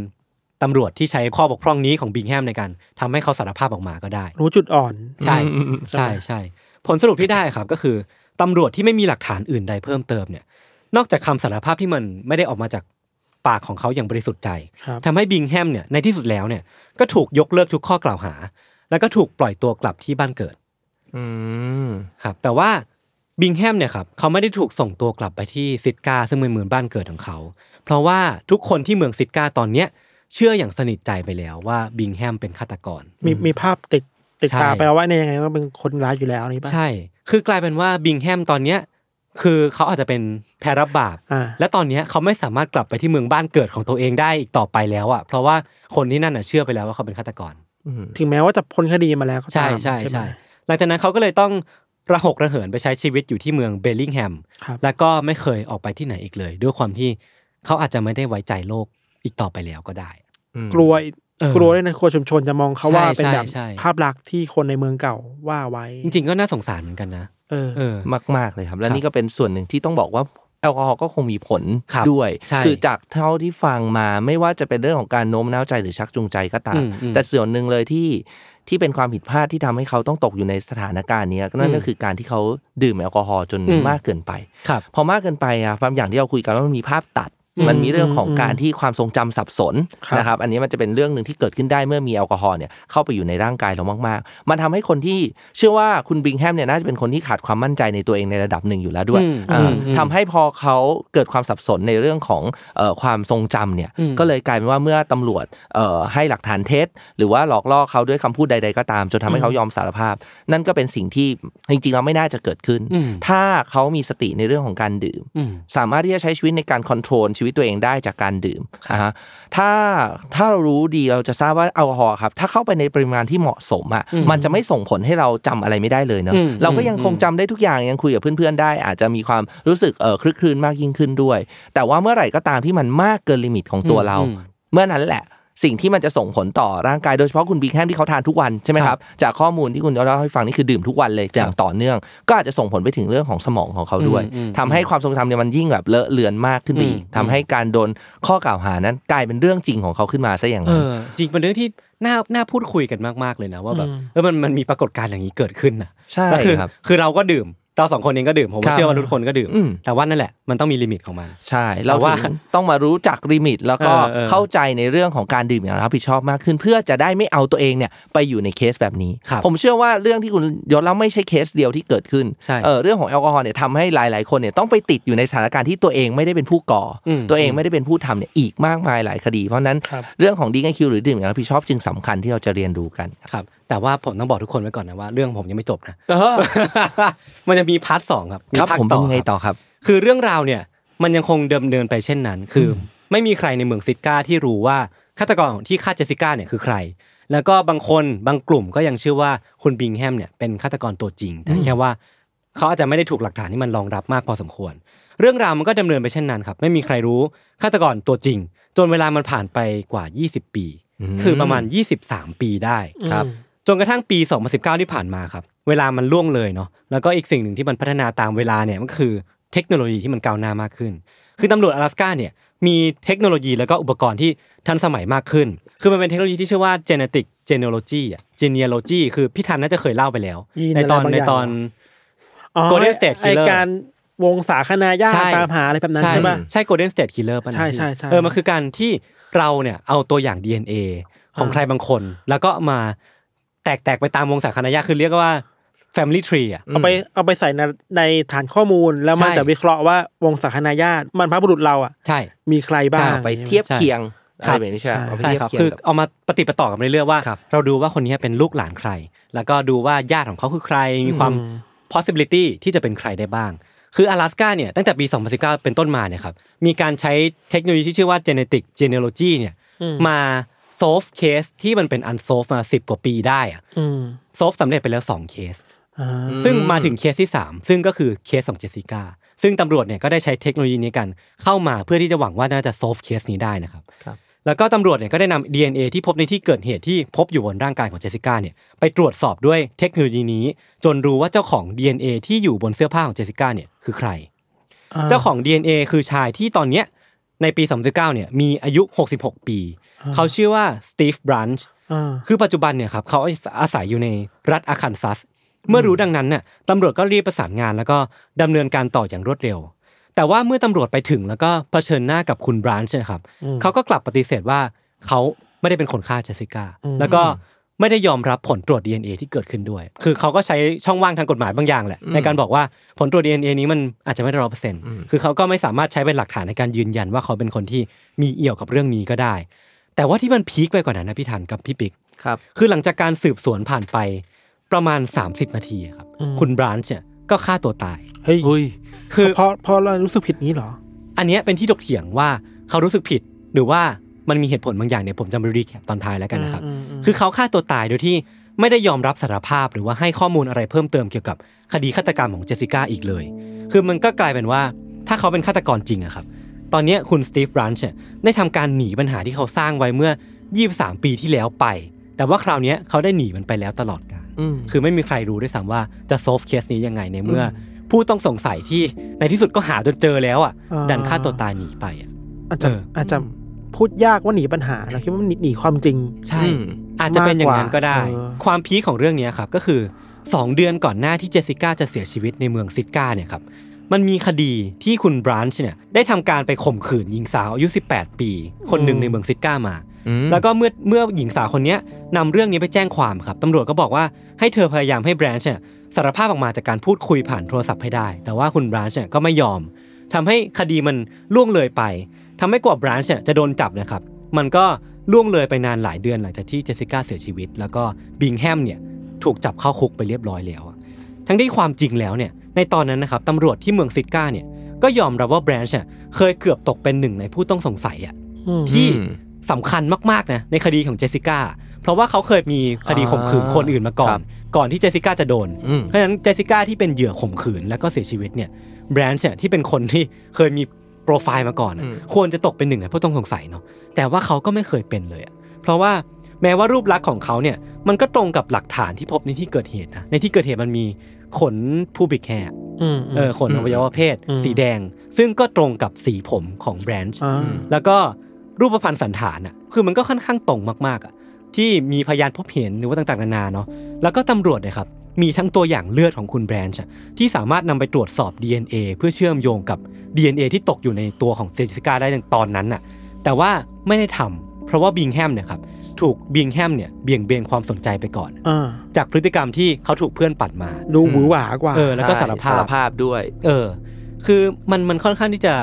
ตำรวจที่ใช้ข้อบกพร่องนี้ของบิงแฮมในการทำให้เขาสารภาพออกมาก็ได้ รู้จุดอ่อน ใช่อืมอืมใช่ใช่ผลสรุปที่ได้ครับก็คือตำรวจที่ไม่มีหลักฐานอื่นใดเพิ่มเติมเนี่ย นอกจากคำสารภาพที่มันไม่ได้ออกมาจากปากของเขาอย่างบริสุทธิ์ใจครับทำให้บิงแฮมเนี่ยในที่สุดแล้วเนี่ยก็ถูกยกเลิกทุกข้อกล่าวหา แล้วก็ถูกปล่อยตัวกลับที่บ้านเกิดอืมครับ แต่ว่าบิงแฮมเนี่ยครับเขาไม่ได้ถูกส่งตัวกลับไปที่ซิดกาซึ่งเป็นเมืองบ้านเกิดของเขา เพราะว่าทุกคนที่เมืองซิดกาตอนเนี้ยเชื่ออย่างสนิทใจไปแล้วว่าบิงแฮมเป็นฆาตกร มีมีภาพติดติดใช่ตาไปว่าในยยังไงก็เป็นคนร้ายอยู่แล้วนี่ป่ะใช่ คือกลายเป็นว่าบิงแฮมตอนเนี้ยคือเขาอาจจะเป็นแพรรับบาปอ่าและตอนเนี้ยเขาไม่สามารถกลับไปที่เมืองบ้านเกิดของตัวเองได้อีกต่อไปแล้วอะเพราะว่าคนที่นั่นอะเชื่อไปแล้วว่าเขาเป็นฆาตกรอืม ถึงแม้ว่าจะพ้นคดีมาแล้วก็ใช่ตามใช่ไหมใช่หลังจากนั้นเขาก็เลยต้องระหกระเหินไปใช้ชีวิตอยู่ที่เมืองเบลลิงแฮมครับแล้วก็ไม่เคยออกไปที่ไหนอีกเลย ด้วยความที่เขาอาจจะไม่ได้ไว้ใจโลกอีกต่อไปแล้วก็ได้อืมกลัวเออกลัวด้วยนะกลัวชุมชนจะมองเขาว่าใช่เป็นแบบใช่ใช่ภาพลักษณ์ที่คนในเมืองเก่าว่าไว้ จริงๆก็น่าสงสารเหมือนกันนะเออเออมากๆเลยครับ และครับนี่ก็เป็นส่วนหนึ่งที่ต้องบอกว่า แอลกอฮอล์ก็คงมีผลครับด้วยใช่คือจากเท่าที่ฟังมาไม่ว่าจะเป็นเรื่องของการโน้มน้าวใจหรือชักจูงใจก็ตามอืมอืมแต่ส่วนหนึ่งเลยที่ที่เป็นความผิดพลาดที่ทำให้เขาต้องตกอยู่ในสถานการณ์เนี้ยก็นั่นก็อืมคือการที่เขาดื่มแอลกอฮอล์จนอืมมากเกินไปครับพอมากเกินไปอะบางอย่างที่เราคุยกันว่ามันมีภาพตัดอื มมันมีเรื่องของอืมการที่ความทรงจำสับสนครับนะครับอันนี้มันจะเป็นเรื่องหนึ่งที่เกิดขึ้นได้เมื่อมีแอลกอฮอล์เนี่ยเข้าไปอยู่ในร่างกายเรามากๆ มันทำให้คนที่เชื่อว่าคุณบิงแฮมเนี่ยน่าจะเป็นคนที่ขาดความมั่นใจในตัวเองในระดับหนึ่งอยู่แล้วด้วยอืมอ่าอืมอืมทำให้พอเขาเกิดความสับสนในเรื่องของเอ่อความทรงจำเนี่ยอืมก็เลยกลายเป็นว่าเมื่อตำรวจเอ่อให้หลักฐานเท็จหรือว่าหลอกล่อเขาด้วยคำพูดใด ๆ ก็ตามจนทำให้เขายอมสารภาพ นั่นก็เป็นสิ่งที่จริงๆเราไม่น่าจะเกิดขึ้นอืมถ้าเขามีสติในเรื่องของการดื่มอืมสามารถที่จะใช้ชีวิตในการคอนโทรลชีวิตตัวเองได้จากการดื่มนะฮะถ้าถ้าเรารู้ดีเราจะทราบว่าแอลกอฮอล์ครับ ถ้าเข้าไปในปริมาณที่เหมาะสมอะอืมมันจะไม่ส่งผลให้เราจำอะไรไม่ได้เลยเนอะอืมเราก็ยังคงอืมจำได้ทุกอย่างยังคุยกับเพื่อนๆได้ อาจจะมีความรู้สึกเออคลึกครื้นมากยิ่งขึ้นด้วย แต่ว่าเมื่อไหร่ก็ตามที่มันมากเกินลิมิตของตัวเราอืมเมื่อนั้นแหละ สิ่งที่มันจะส่งผลต่อร่างกายโดยเฉพาะคุณบิงแฮมที่เขาทานทุกวันใช่ไหมครับครับจากข้อมูลที่คุณเล่าให้ฟังนี่คือดื่มทุกวันเลยอย่างครับต่อเนื่อง ก็อาจจะส่งผลไปถึงเรื่องของสมองของเขาด้วยอืมอืมทำให้ความทรงจำเนี่ยมันยิ่งแบบเลอะเลือนมากขึ้นไปอีกอืมทำให้การโดนข้อกล่าวหานั้นกลายเป็นเรื่องจริงของเขาขึ้นมาซะอย่างเอนั้นเออจริงเป็นเรื่องที่น่าน่าพูดคุยกันมากๆเลยนะว่าแบบอืมเออมันมันมีปรากฏการณ์อย่างนี้เกิดขึ้นนะใช่แล้วคือครับคือเราก็ดื่ม เราสองคนเองก็ดื่มครัว่าเชื่อว่าทุกคนก็ดื่มอืมแต่ว่านั่นแหละมันต้องมีลิมิตของมัน ใช่ เราแต่ว่าถึงต้องมารู้จักลิมิต แล้วก็เออเออเข้าใจในเรื่องของการดื่มอย่างรับผิดชอบมากขึ้น เพื่อจะได้ไม่เอาตัวเองเนี่ยไปอยู่ในเคสแบบนี้ครับผมเชื่อว่าเรื่องที่คุณยศเล่าไม่ใช่เคสเดียวที่เกิดขึ้นใช่เออเรื่องของแอลกอฮอล์เนี่ยทำให้หลาย ๆ คนเนี่ยต้องไปติดอยู่ในสถานการณ์ที่ตัวเองไม่ได้เป็นผู้ก่ออืมตัวเองไม่ได้เป็นผู้ทำเนี่ยอีกมากมายหลายคดี เพราะฉะนั้นครับเรื่องของ Drink IQ หรือดื่มอย่างรับผิดชอบจึงสำคัญที่เราจะเรียนรู้กันครับ แต่ว่าผมต้องบอกทุกคนไว้ก่อนนะว่าเรื่องผมยังไม่จบนะเออมันจะมี part สองครับครับภาคผมเป็นยังไงครับต่อครับ คือเรื่องราวเนี่ยมันยังคงเดิมเนินไปเช่นนั้น คือไม่มีใครในเมืองซิตก้าที่รู้ว่าฆาตกรที่ฆ่าเจสสิก้าเนี่ยคือใคร แล้วก็บางคนบางกลุ่มก็ยังเชื่อว่าคุณบิงแฮมเนี่ยเป็นฆาตกรตัวจริง แต่แค่ว่าเขาอาจจะไม่ได้ถูกหลักฐานที่มันรองรับมากพอสมควร เรื่องราวมันก็ดำเนินไปเช่นนั้นครับ ไม่มีใครรู้ฆาตกรตัวจริง จนเวลามันผ่านไปกว่า 20 ปีอืมคือประมาณ 23 ปีได้ ครับอืม จนกระทั่งปี 2019 ที่ผ่านมาครับ เวลามันล่วงเลยเนาะ แล้วก็อีกสิ่งหนึ่งที่มันพัฒนาตามเวลาเนี่ยมันคือเทคโนโลยีที่มันก้าวหน้ามากขึ้น คือตำรวจ阿拉斯ก้าเนี่ยมีเทคโนโลยีแล้วก็อุปกรณ์ที่ทันสมัยมากขึ้น คือมันเป็นเทคโนโลยีที่ชื่อว่า genetic genealogy อ่ะ genealogy คือพี่ทันน่าจะเคยเล่าไปแล้ว ยีน ในตอน อะไรบางอย่าง ในตอน อ๋อ Golden State ไอ Killer การวงสาคนาญาติ ใช่ ตามหาอะไรแบบนั้นใช่ป่ะ ใช่ golden state killer ป่ะนะ ใช่ใช่ใช่ เออมันคือการที่เราเนี่ยเอาตัวอย่าง DNA ของ อ่า ใครบางคน แล้วก็มาแ ตกแตกๆไปตามวงศาคณะญาติคือเรียกว่า family tree อ่ะ เอาไปเอาไปใส่ในในฐานข้อมูลแล้วมัน ใช่ จะวิเคราะห์ว่าวงสาคนาญาติมันพระบุรุษเราอ่ะ ใช่ มีใครบ้าง เอาไปเทียบเคียง ใช่ อะไรแบบนี้ใช่ไหมเอาไป ใช่ เทียบ ครับ เคียง คือ กับ เอามาปฏิปต่อกันไปเรื่อยๆว่า ครับ เราดูว่าคนนี้เป็นลูกหลานใคร แล้วก็ดูว่าญาติของเขาคือใคร มีความ อืม possibility ที่จะเป็นใครได้บ้าง คือ阿拉斯ก้าเนี่ยตั้งแต่ปี 2019 เป็นต้นมาเนี่ยครับ มีการใช้เทคโนโลยีที่ชื่อว่า genetic genealogy เนี่ย อืมมา solve case ที่มันเป็น unsolved มา10กว่าปีได้อะอืม solve สำเร็จไปแล้ว2เคสอ่าซึ่งมาถึงเคสที่3ซึ่งก็คือเคสของเจสสิก้าซึ่งตำรวจเนี่ยก็ได้ใช้เทคโนโลยีนี้กันเข้ามาเพื่อที่จะหวังว่าน่าจะ solve เคสนี้ได้นะครับครับแล้วก็ตำรวจเนี่ยก็ได้นำ DNA ที่พบในที่เกิดเหตุที่พบอยู่บนร่างกายของเจสสิก้าเนี่ยไปตรวจสอบด้วยเทคโนโลยีนี้ จนรู้ว่าเจ้าของ DNA ที่อยู่บนเสื้อผ้าของเจสสิก้าเนี่ยคือใคร เจ้าของ DNA คือชายที่ตอนเนี้ย ในปี 2019เนี่ยมีอายุ 66 ปี เขาชื่อว่าสตีฟบรันช์อ่าคือปัจจุบันเนี่ยครับเขาอาศัยอยู่ในรัฐอาคันซัส เมื่อรู้ดังนั้นเนี่ยตำรวจก็รีบประสานงานแล้วก็ดำเนินการต่ออย่างรวดเร็ว แต่ว่าเมื่อตำรวจไปถึงแล้วก็เผชิญหน้ากับคุณบรันช์นะครับเขาก็กลับปฏิเสธว่าเขาไม่ได้เป็นคนฆ่าเจสสิก้าแล้วก็ ไม่ได้ยอมรับผลตรวจ DNA ที่เกิดขึ้นด้วย คือเขาก็ใช้ช่องว่างทางกฎหมายบางอย่างแหละ ในการบอกว่าผลตรวจ DNA นี้มันอาจจะไม่ร้อยเปอร์เซ็นต์คือเขาก็ไม่สามารถใช้เป็นหลักฐานในการยืนยันว่าเขาเป็นคนที่มีเอี่ยวกับเรื่องนี้ก็ได้ แต่ว่าที่มันพีคไปกว่านั้นนะพี่ทันกับพี่ปิ๊กครับ คือหลังจากการสืบสวนผ่านไปประมาณ 30 นาทีครับ คุณบรานช์เนี่ยก็ฆ่าตัวตาย เฮ้ยเฮ้ยคือเพราะเพราะเรารู้สึกผิดนี้เหรอ อันเนี้ยเป็นที่ถกเถียงว่าเขารู้สึกผิดหรือว่า มันมีเหตุผลบางอย่างเนี่ยผมจะมา recap ตอนท้ายแล้วกันนะครับอืมอืมอืมคือเขาฆ่าตัวตายโดยที่ไม่ได้ยอมรับสารภาพหรือว่าให้ข้อมูลอะไรเพิ่มเติมเกี่ยวกับคดีฆาตกรรมของเจสสิก้าอีกเลย คือมันก็กลายเป็นว่าถ้าเขาเป็นฆาตกรจริงอะครับ ตอนเนี้ยคุณสตีฟบรันช์เนี่ยได้ทำการหนีปัญหาที่เขาสร้างไว้เมื่อ 23 ปีที่แล้วไป แต่ว่าคราวเนี้ยเขาได้หนีมันไปแล้วตลอดกาลอืมคือไม่มีใครรู้ด้วยซ้ำว่าจะ solve เคสนี้ยังไงในเมื่ออผู้ต้องสงสัยที่ในที่สุดก็หาจนเจอแล้วอะอ่าดันฆ่าตัวตายหนีไปอะอาจจะเออออาจจะ พูดยากว่าหนีปัญหาเราคิดว่ามันหนีหนีความจริง ใช่อืมอาจจะเป็นอย่างนั้นก็ได้มากกว่าเออความพีคของเรื่องเนี้ยครับก็คือ 2 เดือนก่อนหน้าที่เจสสิก้าจะเสียชีวิตในเมืองซิก้าเนี่ยครับมันมีคดีที่คุณบรันช์เนี่ยได้ทำการไปข่มขืนหญิงสาวอายุ 18 ปี คนหนึ่งในเมืองซิก้ามาอืมแล้วก็เมื่อเมื่อหญิงสาวคนเนี้ยนำเรื่องนี้ไปแจ้งความครับตำรวจก็บอกว่าให้เธอพยายามให้แบรนช์เนี่ยสารภาพออกมาจากการพูดคุยผ่านโทรศัพท์ให้ได้ แต่ว่าคุณแบรนช์เนี่ยก็ไม่ยอมทำให้คดีมันล่วงเลยไป ทำให้กว่าแบรนช์เนี่ยจะโดนจับนะครับ มันก็ล่วงเลยไปนานหลายเดือนหลังจากที่เจสสิก้าเสียชีวิต แล้วก็บิงแฮมเนี่ยถูกจับเข้าคุกไปเรียบร้อยแล้วอะทั้งที่ความจริงแล้วเนี่ยในตอนนั้นนะครับตำรวจที่เมืองซิก้าเนี่ยก็ยอมรับว่าแบรนช์เนี่ยเคยเกือบตกเป็นหนึ่งในผู้ต้องสงสัยอะอืมที่อืมสำคัญมากๆนะในคดีของเจสสิก้าเพราะว่าเขาเคยมีคดีข่มขืนคนอื่นมาก่อครันบก่อนที่เจสสิก้าจะโดนอืมเพราะฉะนั้นเจสสิก้าที่เป็นเหยื่อข่มขืนแล้วก็เสียชีวิตเนี่ยแบรนช์เนี่ยที่เป็นคนที่เคยมี โปรไฟล์มาก่อนอะอืมควรจะตกเป็นหนึ่งในผู้ต้องสงสัยเนาะแต่ว่าเขาก็ไม่เคยเป็นเลยอะเพราะว่าแม้ว่ารูปลักษณ์ของเขาเนี่ยมันก็ตรงกับหลักฐานที่พบในที่เกิดเหตุนะในที่เกิดเหตุมันมีขนผู้บิกแฮร์อืมเออขนอวัยวะเพศอืมสีแดง ซึ่งก็ตรงกับสีผมของแบรนช์อ่าแล้วก็รูปพรรณสันฐานอะคือมันก็ค่อนข้างตรงมากๆอะที่มีพยานพบเห็นหรือว่าต่างๆนานาเนาะแล้วก็ตำรวจเนี่ยครับ มีทั้งตัวอย่างเลือดของคุณแบรนช์อะที่สามารถนำไปตรวจสอบ DNA เพื่อเชื่อมโยงกับ DNA ที่ตกอยู่ในตัวของเจสสิก้าได้ในตอนนั้นน่ะแต่ว่าไม่ได้ทำเพราะว่าบิงแฮมเนี่ยครับถูกบิงแฮมเนี่ยเบี่ยงเบนความสนใจไปก่อนอ่าจากพฤติกรรมที่เขาถูกเพื่อนปัดมาดูหวือหวากว่าเออแล้วก็ใช่สารภาพสารภาพด้วย เออ คือมันมันค่อนข้างที่จะ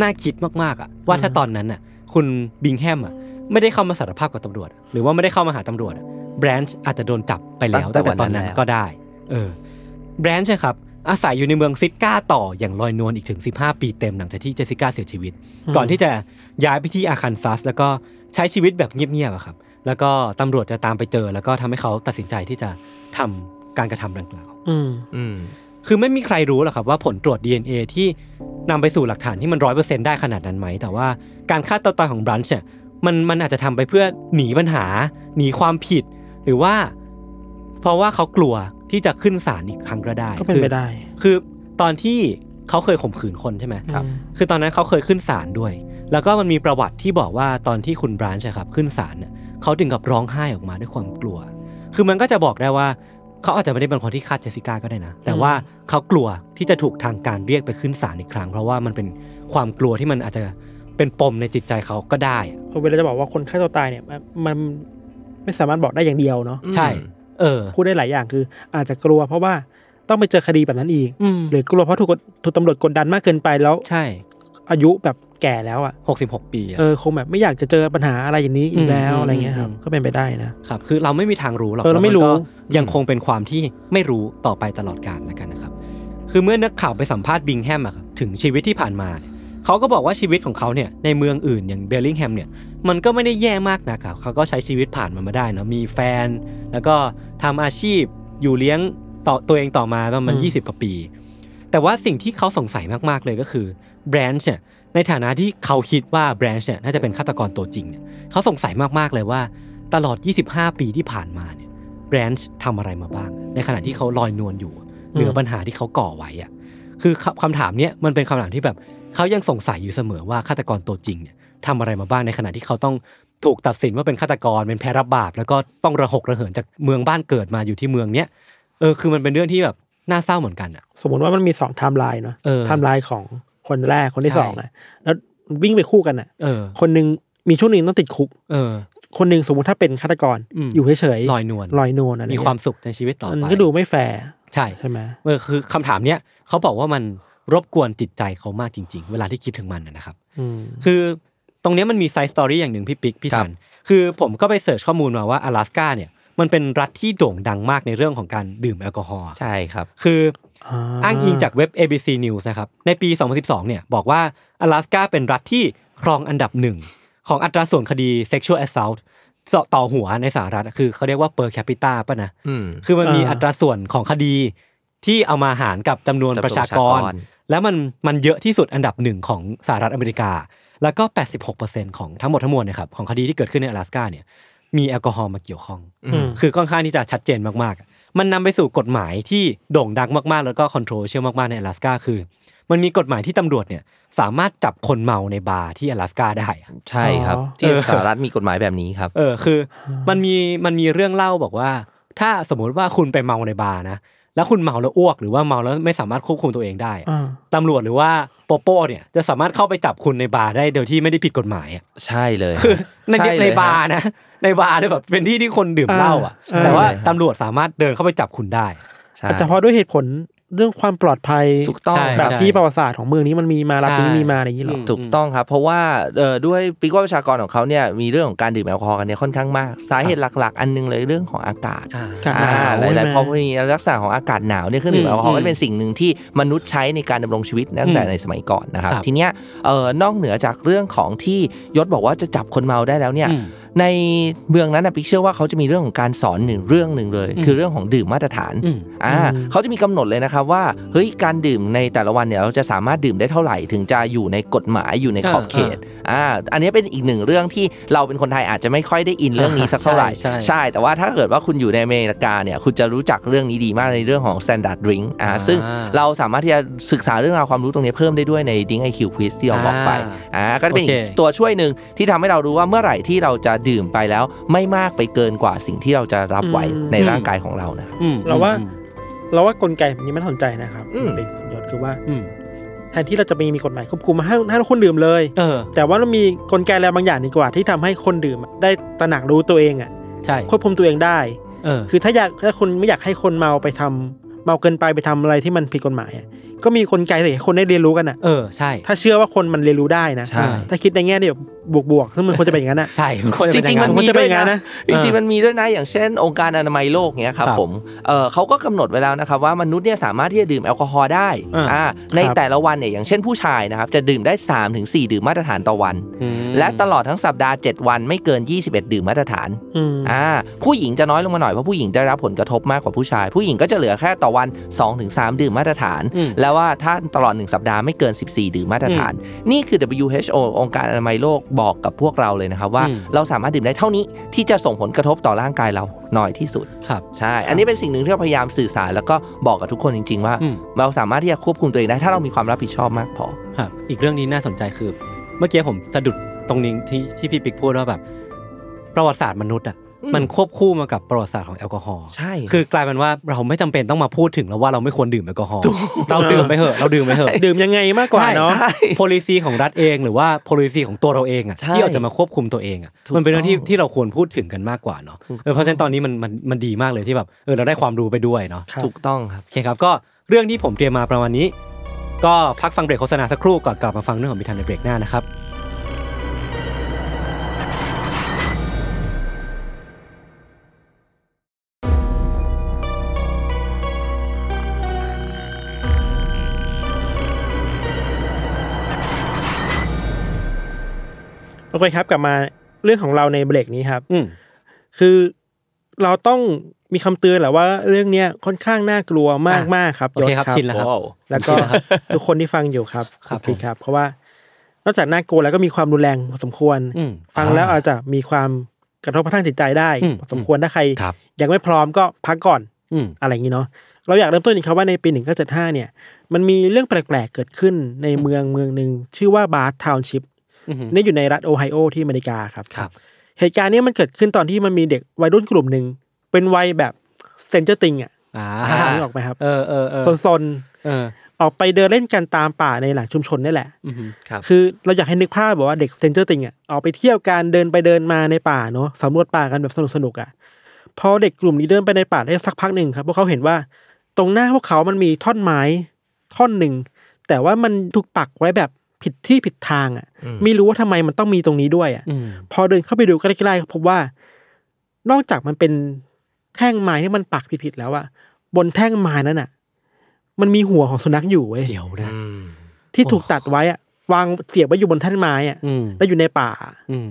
น่าคิดมากๆอะว่าถ้าตอนนั้นน่ะ คุณบิงแฮมอะไม่ได้เข้ามาสารภาพกับตำรวจอะหรือว่าไม่ได้เข้ามาหาตำรวจ แบรนช์อาจจะโดนจับไปแล้วตั้ตั้งงแต่แต่ตอนนั้นวันนั้นแล้วก็ได้ เออแบรนช์ครับ อาศัยอยู่ในเมืองซิก้าต่ออย่างลอยนวลอีกถึง 15 ปีเต็มหลังจากที่เจสสิก้าเสียชีวิต ก่อนที่จะย้ายไปที่อาคันซัส แล้วก็ใช้ชีวิตแบบเงียบๆอะครับ แล้วก็ตำรวจจะตามไปเจอ แล้วก็ทำให้เขาตัดสินใจที่จะทำการกระทำดังกล่าว อืมอืมคือไม่มีใครรู้หรอกครับว่าผลตรวจ DNA ที่นำไปสู่หลักฐานที่มันร้อยเปอร์เซ็นได้ขนาดนั้นไหม แต่ว่าการฆ่าตัวตายของบรันช์เนี่ยมันมันอาจจะทำไปเพื่อหนีปัญหา หนีความผิด หรือว่า เพราะว่าเขากลัวที่จะขึ้นศาลอีกครั้งก็ได้ก็เป็นไปได้ คือคือตอนที่เขาเคยข่มขืนคนใช่ไหมครับอืมคือตอนนั้นเขาเคยขึ้นศาลด้วย แล้วก็มันมีประวัติที่บอกว่าตอนที่คุณบรานช์อะครับ ขึ้นศาลเนี่ยเขาถึงกับร้องไห้ออกมาด้วยความกลัว คือมันก็จะบอกได้ว่าเขาอาจจะไม่ได้เป็นคนที่ฆ่าเจสสิก้าก็ได้นะ แต่ว่าเขากลัวที่จะถูกทางการเรียกไปขึ้นศาลอีกครั้ง เพราะว่ามันเป็นความกลัวที่มันอาจจะเป็นปมในจิตใจเขาก็ได้อะเวลาจะบอกว่าคนฆ่าตัวตายเนี่ยมันมัน ไม่สามารถบอกได้อย่างเดียวเนาะใช่ เออพูดได้หลายอย่างคือ อาจจะกลัวเพราะว่าต้องไปเจอคดีแบบนั้นอีกอืมหรือกลัวเพราะถูกกดถูกตำรวจกดดันมากเกินไปแล้ว ใช่ อายุแบบแก่แล้วอะหกสิบหกปีอะเออคงแบบไม่อยากจะเจอปัญหาอะไรอย่างนี้อีกแล้วอืมอะไรเงี้ยครับอืมก็เป็นไปได้นะครับ คือเราไม่มีทางรู้หรอกเออเราไม่รู้แล้วนก็ยังคงเป็นความที่ไม่รู้ต่อไปตลอดกาลแล้วกันนะครับ คือเมื่อนักข่าวไปสัมภาษณ์บิงแฮมอะครับถึงชีวิตที่ผ่านมาเนี่ย เขาก็บอกว่าชีวิตของเขาเนี่ยในเมืองอื่นอย่างเบลลิงแฮมเนี่ยมันก็ไม่ได้แย่มากนะครับเขาก็ใช้ชีวิตผ่านมันมาได้เนอะมีแฟน แล้วก็ทำอาชีพอยู่เลี้ยงต่อตัวเองต่อมาประมาณอืม20 กว่าปี แต่ว่าสิ่งที่เขาสงสัยมากๆเลยก็คือแบรนช์เนี่ยในฐานะที่เขาคิดว่าแบรนช์เนี่ยน่าจะเป็นฆาตกรตัวจริงเนี่ยเขาสงสัยมากๆเลยว่าตลอด 25 ปีที่ผ่านมาเนี่ยแบรนช์ทำอะไรมาบ้าง ในขณะที่เขาลอยนวลอยู่ เหนือปัญหาที่เขาก่อไว้อะคือคคำถามเนี้ยมันเป็นคำถามที่แบบ เขายังสงสัยอยู่เสมอว่าฆาตกรตัวจริงเนี่ยทำอะไรมาบ้างในขณะที่เขาต้องถูกตัดสินว่าเป็นฆาตกรเป็นแพ้รับบาป แล้วก็ต้องระหกระเหินจากเมืองบ้านเกิดมาอยู่ที่เมืองเนี้ยเออคือมันเป็นเรื่องที่แบบน่าเศร้าเหมือนกันอะ สมมติว่ามันมีสองไทม์ไลน์เนาะเออไทม์ไลน์ของคนแรกคนที่ใช่สองนะแล้ววิ่งไปคู่กันอะเออคนหนึ่งมีช่วงหนึ่งต้องติดคุก เออ คนหนึ่งสมมติถ้าเป็นฆาตกรอืมอยู่เฉยๆลอยนวลลอยนวลอะไรมีเงี้ยความสุขในชีวิตต่อมันไปก็ดูไม่แฟร์ใช่ใช่ไหมเออคือคำถามเนี้ยเขาบอกว่ามัน รบกวนจิตใจเขามากจริง ๆ เวลาที่คิดถึงมันนะนะครับ อืม คือตรงเนี้ยมันมีไซส์สตอรี่อย่างหนึ่งพี่ปิ๊กพี่ ครั ทั บ น คือผมก็ไปเสิร์ชข้อมูลมาว่า阿拉斯กาเนี่ยมันเป็นรัฐที่โด่งดังมากในเรื่องของการดื่มแอลกอฮอล์ ใช่ครับ คืออ้างอิงจากเว็บ ABC News นะครับ ในปี 2012 เนี่ยบอกว่า阿拉斯กาเป็นรัฐที่ครองอันดับหนึ่งของอัตราส่วนคดี sexual assault ต่อหัวในสหรัฐคือเขาเรียกว่า per capita ป่ะนะ อืม คือมันมี อ่า อัตราส่วนของคดีที่เอามาหารกับจำนวน จำนวน ประชากร ประชากร แล้วมันมันเยอะที่สุดอันดับหนึ่งของสหรัฐอเมริกา แล้วก็ 86%ของทั้งหมดทั้งมวลเนี่ยครับของคดีที่เกิดขึ้นใน阿拉斯กาเนี่ยมีแอลกอฮอล์มาเกี่ยวข้อง อืม คือค่อนข้างที่จะชัดเจนมากๆ มันนำไปสู่กฎหมายที่โด่งดังมากๆ แล้วก็คอนโทรเชียลมากๆใน阿拉斯กาคือ มันมีกฎหมายที่ตำรวจเนี่ยสามารถจับคนเมาในบาร์ที่阿拉斯กาได้อะ ใช่ครับ อ๋อ ที่ เออ สหรัฐมีกฎหมายแบบนี้ครับ เออคือมันมีมันมีเรื่องเล่าบอกว่า ถ้าสมมุติว่าคุณไปเมาในบาร์นะ แล้วคุณเมาแล้วอ้วกหรือว่าเมาแล้วไม่สามารถควบคุมตัวเองได้อะอ่าตำรวจหรือว่าโปโป้เนี่ยจะสามารถเข้าไปจับคุณในบาร์ได้โดยที่ไม่ได้ผิดกฎหมายอะใช่เลยคือในช่เลยในบาฮะร์นะในบาร์เลยแบบเป็นที่ที่คนดื่มเหล้าอะอ่าแต่ว่าใช่เลยครับตำรวจสามารถเดินเข้าไปจับคุณได้ ใช่อาจจะเพราะด้วยเหตุผล เรื่องความปลอดภัยถูกต้องใช่แบบที่ประวัติศาสตร์ของเมืองนี้มันมีมารัฐนี้มีมาอะไรอย่างนี้หรออืมถูกต้องครับ เพราะว่าเอ่อด้วยปีกว่าประชากรของเขาเนี่ยมีเรื่องของการดื่มแอลกอฮอล์กันเนี่ยค่อนข้างมากสาเหตุหลัก ๆ อันหนึงเลยเรื่องของอากาศอ่าอากาศอ่าหนาวหลายใช่ๆไหมเพราะมีลักษณะของอากาศหนาวเนี่ยเครื่องดื่มอืมแอลกอฮอล์อืก็มเป็นสิ่งหนึ่งที่มนุษย์ใช้ในการดำรงชีวิตตั้งแต่อืมในสมัยก่อนนะครับครับทีเนี้ยเอ่อนอกเหนือจากเรื่องของที่ยศบอกว่าจะจับคนเมาได้แล้วเนี่ยอืม ในเมืองนั้นนะปิ๊กเชื่อว่าเขาจะมีเรื่องของการสอนหนึ่งเรื่องหนึ่งเลยอืมคือเรื่องของดื่มมาตรฐานอืมอ่าอืมเขาจะมีกำหนดเลยนะครับว่าเฮ้ยการดื่มในแต่ละวันเนี่ยเราจะสามารถดื่มได้เท่าไหร่ถึงจะอยู่ในกฎหมายอยู่ในขอบเขตอ่าอันนี้เป็นอีกหนึ่งเรื่องที่เราเป็นคนไทยอาจจะไม่ค่อยได้อินเรื่องนี้สักเท่าไหร่ใช่ใช่แต่ว่าถ้าเกิดว่าคุณอยู่ในอเมริกาเนี่ยคุณจะรู้จักเรื่องนี้ดีมากในเรื่องของ standard drink อ่าอ่าซึ่งเราสามารถที่จะศึกษาเรื่องราวความรู้ตรงนี้เพิ่มได้ด้วยใน Drink IQ Quiz ที่เราบอกไปอ่าก็จะเป็นอีกโอเคตัวช่วยหนึ่งที่ทำให้เรารู้ว่าเมื่อไหร่ที่เราจะดื่มไปแล้วไม่มากไปเกินกว่าสิ่งที่เราจะรับไหวอืมในร่างกายของเรานะอืมเราว่าอืมเราว่ากลไกแบบนี้มันสนใจนะครับอืมเป็นยศคือว่าอืมแทนที่เราจะมีมีกฎหมายควบคุมมาให้ให้คนดื่มเลยเออ แต่ว่าเรามีกลไกอะไรบางอย่างดีกว่า ที่ทำให้คนดื่มอะได้ตระหนักรู้ตัวเองอะใช่ควบคุมตัวเองได้เออคือถ้าอยากถ้าคนไม่อยากให้คนเมาไปทำเมาเกินไปไปทำอะไรที่มันผิดกฎหมายอะก็มีกลไกสิให้คนได้เรียนรู้กันอะเออใช่ ถ้าเชื่อว่าคนมันเรียนรู้ได้นะ ใช่ ถ้าคิดในแง่ที่แบบบวกๆซึ่งมันควรจะเป็นอย่างนั้นอะ ใช่มันควรจะจเป็นอริงย่างๆนั้มันนมันมีจะเป็นด้วยอย่างนั้นะนนะ จริงๆมันมีด้วยนะอย่างเช่น องค์การอนามัยโลกเนี้ยครับครับผมเออเขาก็กำหนดไว้แล้วนะครับว่ามนุษย์เนี่ยสามารถที่จะดื่มแอลกอฮอล์ได้อ่า อ่าในแต่ละวันเนี่ยอย่างเช่นผู้ชายนะครับจะดื่มได้ 3-4ถึง4ดื่มมาตรฐานต่อวัน อืมและตลอดทั้งสัปดาห์ 7 วันไม่เกิน 21 ดื่มมาตรฐานอืมอ่าผู้หญิงจะน้อยลงมาหน่อยเพราะผู้หญิงจะได้รับผลกระทบมากกว่าผู้ชาย ผู้หญิงก็จะเหลือแค่ต่อวัน 2-3 ดื่มมาตรฐาน อืม แล้วว่าถ้าตลอด 1 สัปดาห์ไม่เกิน 14 ดื่มมาตรฐาน นี่คือ WHO องค์การอนามัยโลกบอกกับพวกเราเลยนะครับว่าอืมเราสามารถดื่มได้เท่านี้ที่จะส่งผลกระทบต่อร่างกายเราน้อยที่สุดครับใช่ อันนี้เป็นสิ่งหนึ่งที่เราพยายามสื่อสารแล้วก็บอกกับทุกคนจริง ๆ ว่าอืมเราสามารถที่จะควบคุมตัวเองได้ถ้าเรามีความรับผิดชอบมากพอครับอีกเรื่องนี้น่าสนใจคือ เมื่อกี้ผมสะดุดตรงนี้ที่ที่พี่ปิ๊กพูดว่าแบบ ประวัติศาสตร์มนุษย์อะอื มมันควบคู่มากับประวัติศาสตร์ของแอลกอฮอล์ใช่ คือกลายเป็นว่าเราไม่จำเป็นต้องมาพูดถึงแล้วว่าเราไม่ควรดื่มแอลกอฮอล์เราดื่มไปเถอะเราดื่มไปเถอะดื่มยังไงมากกว่าเนาะใช่ policy ของรัฐเองหรือว่า policy ของตัวเราเองอะใช่ที่เราจะมาควบคุมตัวเองอะถูกมันเป็นเรื่องที่ต้องที่เราควรพูดถึงกันมากกว่าเนาะถูกต้องเออเพราะฉะนั้นตอนนี้มันมันมันดีมากเลยที่แบบเออเราได้ความรู้ไปด้วยเนาะครับถูกต้องครับโอเคครับก็เรื่องที่ผมเตรียมมาประมาณนี้ ก็พักฟังเบรกโฆษณาสักครู่ก่อนกลับมาฟังเรื่องของมิทันในเบรกหน้านะครับ อเคครับกลับมาเรื่องของเราในเบรกนี้ครับ อืมคือเราต้องมีคำเตือนแหละว่าเรื่องเนี้ยค่อนข้างน่ากลัวมากอะมากครับโอเคครับยศชินแล้วครับว้าวแล้วก็ทุกคนที่ฟังอยู่ครับครับพี่ครับ เพราะว่านอกจากน่ากลัวแล้วก็มีความรุนแรงพอสมควรอืมฟังแล้วอาจจะมีความกระทบกระทั่งจิตใจได้อืมพอสมควรถ้าใครครับยังไม่พร้อมก็พักก่อนอืมอะไรอย่างนี้เนาะเราอยากเริ่มต้นอีกครับว่าในปี1975เนี่ย มันมีเรื่องแปลกๆเกิดขึ้นในเมืองเมืองหนึ่งชื่อว่าบาธทาวน์ชิพอืม นี่อยู่ในรัฐโอไฮโอที่อเมริกาครับครับ เหตุการณ์เนี้ยมันเกิดขึ้นตอนที่มันมีเด็กวัยรุ่นกลุ่มหนึ่งเป็นวัยแบบเซนเจอร์ติงอะอ่านึกออกไหมครับเออเออเออซนเออๆออกไปเดินเล่นกันตามป่าในหลังชุมชนนี่แหละอืมครับคือเราอยากให้นึกภาพแบบว่าเด็กเซนเจอร์ติงอะออกไปเที่ยวการเดินไปเดินมาในป่าเนาะสำรวจป่ากันแบบสนุกสนุกๆอะพอเด็กกลุ่มนี้เดินไปในป่าได้สักพักหนึ่งครับพวกเขาเห็นว่าตรงหน้าพวกเขามันมีท่อนไม้ท่อนหนึ่งแต่ว่ามันถูกปักไว้แบบ ผิดที่ผิดทางอะอืมไม่รู้ว่าทำไมมันต้องมีตรงนี้ด้วยอะอืมพอเดินเข้าไปดูใกล้ๆก็พบว่า นอกจากมันเป็นแท่งไม้ที่มันปักผิดๆแล้วอะบนแท่งไม้นั้นอะมันมีหัวของสุนัขอยู่เว้ยเดี๋ยวนะอืมที่ถูกตัดไว้อะวางเสียบไว้อยู่บนแท่งไม้อะอืมแล้วอยู่ในป่า อืม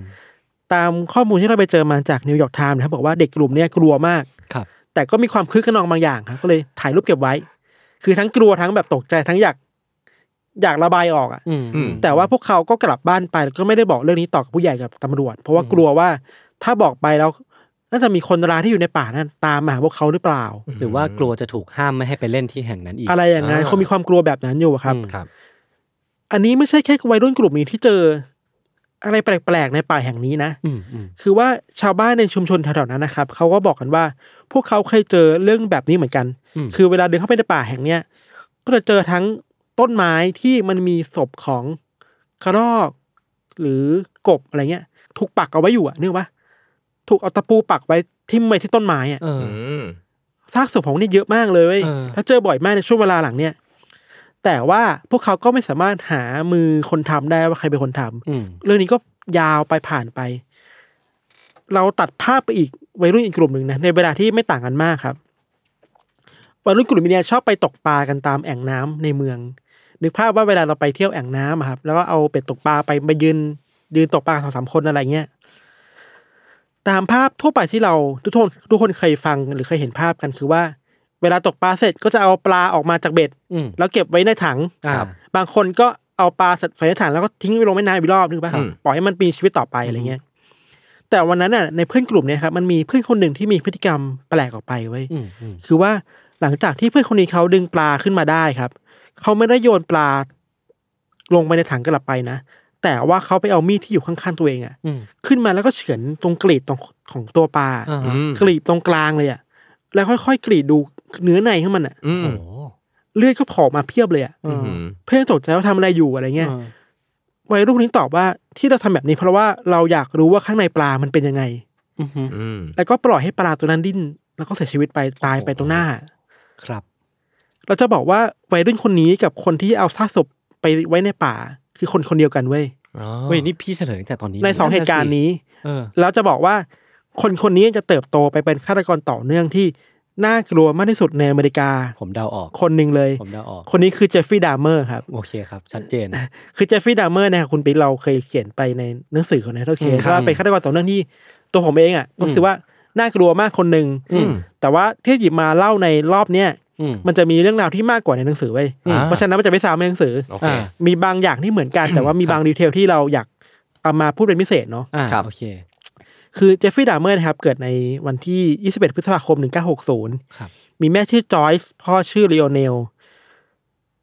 ตามข้อมูลที่เราไปเจอมาจากนิวยอร์กไทม์นะครับบอกว่าเด็กกลุ่มเนี้ยกลัวมากครับ แต่ก็มีความคึกคะนองบางอย่างครับก็เลยถ่ายรูปเก็บไว้ คือทั้งกลัวทั้งแบบตกใจทั้งอยาก อยากระบายออกอะอืมอืมแต่ว่าพวกเขาก็กลับบ้านไปแล้วก็ไม่ได้บอกเรื่องนี้ต่อกับผู้ใหญ่กับตำรวจ เพราะว่ากลัวว่าถ้าบอกไปแล้วน่าจะมีคนร้ายที่อยู่ในป่านั้นตามมาหาพวกเขาหรือเปล่า หรือว่ากลัวจะถูกห้ามไม่ให้ไปเล่นที่แห่งนั้นอีก อะไรอย่างนั้นอ่าคงมีความกลัวแบบนั้นอยู่อะครับอืมครับ อันนี้ไม่ใช่แค่วัยรุ่นกลุ่มนี้ที่เจอ อะไรแปลกๆในป่าแห่งนี้นะอืมอืมคือว่าชาวบ้านในชุมชนแถวๆนั้นนะครับเขาก็บอกกันว่า พวกเขาเคยเจอเรื่องแบบนี้เหมือนกันมคือเวลาเดินเข้าไปในป่าแห่งเนี้ยก็จะเจอทั้ง ต้นไม้ที่มันมีศพของกระรอกหรือกบอะไรเงี้ย ถูกปักเอาไว้อยู่อะนึกว่าถูกเอาตะปูปักไว้ทิ่มไว้ที่ต้นไม้อะเอออืมซากศพของนี่เยอะมากเลยเว้ยเออถ้าเจอบ่อยมากในช่วงเวลาหลังเนี่ย แต่ว่าพวกเขาก็ไม่สามารถหามือคนทำได้ว่าใครเป็นคนทำอืมเรื่องนี้ก็ยาวไปผ่านไป เราตัดภาพไปอีกวัยรุ่นอีกกลุ่มหนึ่งนะในเวลาที่ไม่ต่างกันมากครับวัยรุ่นกลุ่มนี้ชอบไปตกปลากันตามแอ่งน้ำในเมือง นึกภาพว่าเวลาเราไปเที่ยวแอ่งน้ำอะครับแล้วก็เอาเป็ดตกปลาไปมายืนยืนตกปลาสองสามคนอะไรเงี้ยตามภาพทั่วไปที่เราทุกคนทุกคนเคยฟังหรือเคยเห็นภาพกันคือว่า เวลาตกปลาเสร็จก็จะเอาปลาออกมาจากเบ็ดอืมแล้วเก็บไว้ในถังอ่าครับบางคนก็เอาปลาใส่ในถังแล้วก็ทิ้งไว้ลงแม่น้ำอีกรอบนึงป่ะอืมปล่อยให้มันมีชีวิตต่อไปอะไรเงี้ยแต่วันนั้นน่ะในเพื่อนกลุ่มเนี่ยครับมันมีเพื่อนคนหนึ่งที่มีพฤติกรรมแปลกออกไปไว้ยอืมอืมคือว่าหลังจากที่เพื่อนคนนี้เขาดึงปลาขึ้นมาได้ครับ เขาไม่ได้โยนปลาลงไปในถังกลับไปนะ แต่ว่าเขาไปเอามีดที่อยู่ข้างๆตัวเองอะอืมขึ้นมาแล้วก็เฉือนตรงกรีดตรงของตัวปลาอ่าอืมกรีดตรงกลางเลยอะแล้วค่อยๆกรีดดูเนื้อในของมันอะอืมโอ้โหเลือดก็โผล่มาเพียบเลยอะเอออืมเพื่อนตกใจว่าทำอะไรอยู่อะไรเงี้ยเออวัยรุ่นนี้ตอบว่าที่เราทำแบบนี้เพราะว่าเราอยากรู้ว่าข้างในปลามันเป็นยังไงอืมอืมแล้วก็ปล่อยให้ปลาตัวนั้นดิ้น แล้วก็เสียชีวิตไปตายไปตรงหน้า ครับ เราจะบอกว่าวัยรุ่นคนนี้กับคนที่เอาซากศพไปไว้ในป่า คือคนคนเดียวกันเว้ยอ๋อเว้ยนี่พี่เฉลยตั้งแต่ตอนนี้ในสองนั่นน่ะเหตุการณ์นี้เออแล้วจะบอกว่าคนคนนี้จะเติบโตไปเป็นฆาตกรต่อเนื่องที่น่ากลัวมากที่สุดในอเมริกา ผมเดาออก คนหนึ่งเลย ผมเดาออก คนนี้คือเจฟฟรีย์ดามเมอร์ครับ โอเคครับ ชัดเจน คือเจฟฟรีย์ดามเมอร์เนี่ยคุณปิ๊กเราเคยเขียนไปในหนังสือของ Untitled Case อืมครับว่าเป็นฆาตกรต่อเนื่องที่ตัวผมเองอะรู้สึกว่าน่ากลัวมากคนหนึ่งอืมแต่ว่าที่หยิบมาเล่าในรอบเนี้ยอื มมันจะมีเรื่องราวที่มากกว่าในหนังสือเว้ยอ่าเพราะฉะนั้นมันจะไม่ซ้ำในหนังสือโอเคอ่ามีบางอย่างที่เหมือนกันแต่ว่ามีบาง detail ที่เราอยากเอามาพูดเป็นพิเศษเนาะอ่าครับโอเค คือเจฟฟรีย์ดามเมอร์นะครับ เกิดในวันที่ 21 พฤษภาคม 1960ครับมีแม่ชื่อจอยส์พ่อชื่อเลโอเนล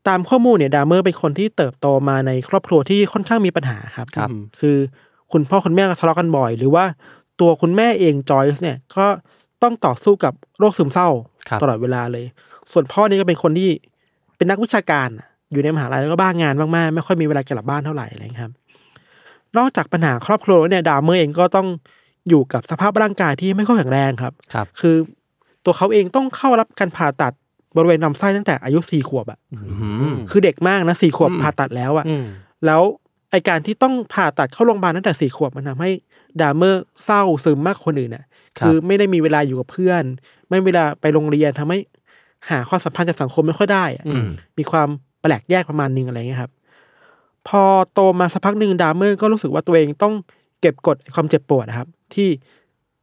ตามข้อมูลเนี่ยดามเมอร์เป็นคนที่เติบโตมาในครอบครัวที่ค่อนข้างมีปัญหาครับครับอืมคือคุณพ่อคุณแม่ก็ทะเลาะกันบ่อย หรือว่าตัวคุณแม่เองจอยส์เนี่ยก็ต้องต่อสู้กับโรคซึมเศร้าครับตลอดเวลาเลย ส่วนพ่อนี่ก็เป็นคนที่เป็นนักวิชาการอะอยู่ในมหาลัยแล้วก็บ้างานมากๆไม่ค่อยมีเวลากลับบ้านเท่าไหร่อะไรอย่างเงี้ยครับ นอกจากปัญหาครอบครัวแล้วเนี่ยดามเมอร์เองก็ต้องอยู่กับสภาพร่างกายที่ไม่ค่อยแข็งแรงครับครับ คือตัวเขาเองต้องเข้ารับการผ่าตัดบริเวณลำไส้ตั้งแต่อายุสี่ขวบอะอือืมคือเด็กมากนะสี่ขวบอืมผ่าตัดแล้วอะอืมแล้วไอการที่ต้องผ่าตัดเข้าโรงพยาบาลตั้งแต่สี่ขวบมันทำให้ดามเมอร์เศร้าซึมมากกว่าคนอื่นน่ะครับคือไม่ได้มีเวลาอยู่กับเพื่อน ไม่มีเวลาไปโรงเรียนทำให้ หาความสัมพันธ์จากสังคมไม่ค่อยได้อะอืมมีความแปลกแยกประมาณนึงอะไรเงี้ยครับ พอโตมาสักพักหนึ่งดามเมอร์ก็รู้สึกว่าตัวเองต้องเก็บกดความเจ็บปวดนะครับ ที่